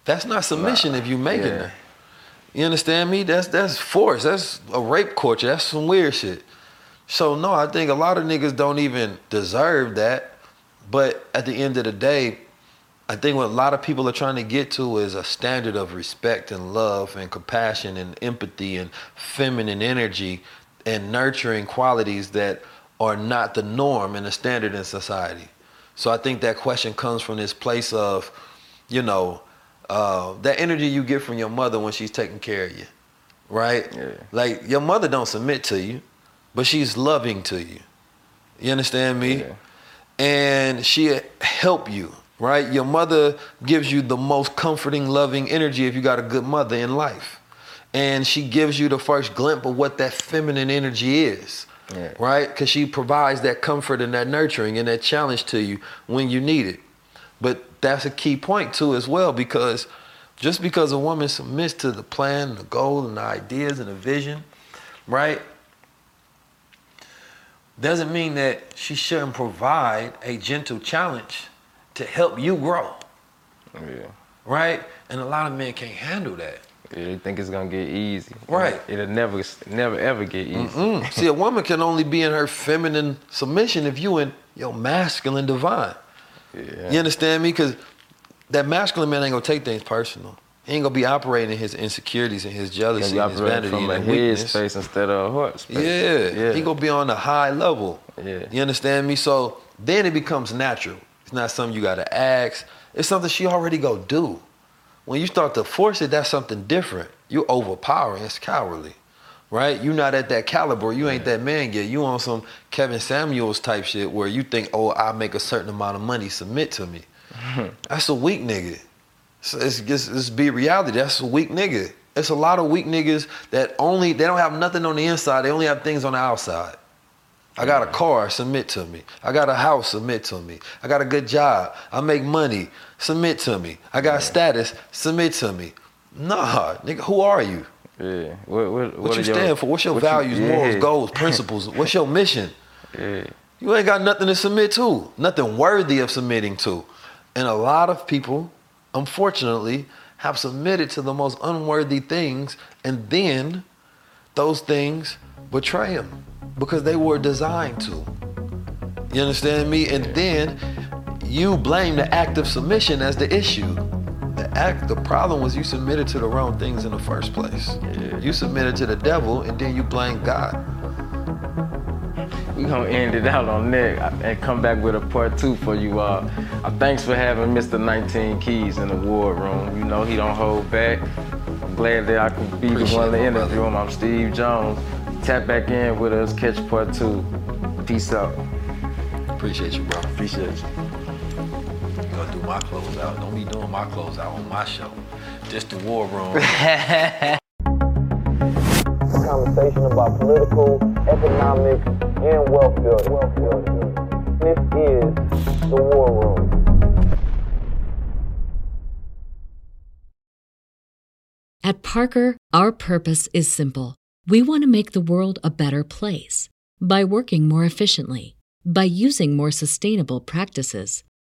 That's not submission if you making yeah. her. You understand me? That's that's force. That's a rape culture. That's some weird shit. So no, I think a lot of niggas don't even deserve that. But at the end of the day, I think what a lot of people are trying to get to is a standard of respect and love and compassion and empathy and feminine energy and nurturing qualities that are not the norm and the standard in society. So I think that question comes from this place of, you know, uh, that energy you get from your mother when she's taking care of you, right? Yeah. Like your mother don't submit to you, but she's loving to you. You understand me? Yeah. And she help you, right? Your mother gives you the most comforting, loving energy if you got a good mother in life. And she gives you the first glimpse of what that feminine energy is, Yeah. right? Because she provides that comfort and that nurturing and that challenge to you when you need it. But that's a key point too, as well, because just because a woman submits to the plan, and the goal, and the ideas and the vision, right? doesn't mean that she shouldn't provide a gentle challenge to help you grow, Yeah. right? And a lot of men can't handle that. Yeah, they think it's gonna get easy. Right. It'll never, never ever get easy. See, a woman can only be in her feminine submission if you in your masculine divine. Yeah. You understand me? Because that masculine man ain't gonna take things personal. He ain't gonna be operating his insecurities and his jealousy and his vanity from and a his space instead of a heart space? Yeah, Yeah. he gonna be on a high level. Yeah. You understand me? So then it becomes natural. It's not something you gotta ask. It's something she already go do. When you start to force it, that's something different. You overpowering. It's cowardly, right? You're not at that caliber. You ain't that man yet. You on some Kevin Samuels type shit where you think, oh, I make a certain amount of money, submit to me. That's a weak nigga. So it's just it's be reality. That's a weak nigga. It's a lot of weak niggas that only they don't have nothing on the inside. They only have things on the outside. I got a car, submit to me. I got a house, submit to me. I got a good job. I make money, submit to me. I got status, submit to me. Nah, nigga, who are you? Yeah. What, what, What, you your- stand for? What's your what you- values, yeah. morals, goals, principles? What's your mission? Yeah. You ain't got nothing to submit to, nothing worthy of submitting to. And a lot of people, unfortunately, have submitted to the most unworthy things, and then those things betray them because they were designed to. You understand me? And then you blame the act of submission as the issue. Act, the problem was you submitted to the wrong things in the first place. You submitted to the devil, and then you blame God. We gonna end it out on that and come back with a part two for you all. Uh, thanks for having Mr. 19 Keys in the war room. You know he don't hold back. I'm glad that I could be the one to interview brother. him. I'm Steve Jones. Tap back in with us. Catch part two. Peace out. Appreciate you, bro. Appreciate you. You gonna do my closeout. Don't be doing my closeout on my show. Just the war room. conversation about political, economic, and wealth building. Wealth building. This is the War Room. At Parker, our purpose is simple. We want to make the world a better place by working more efficiently, by using more sustainable practices,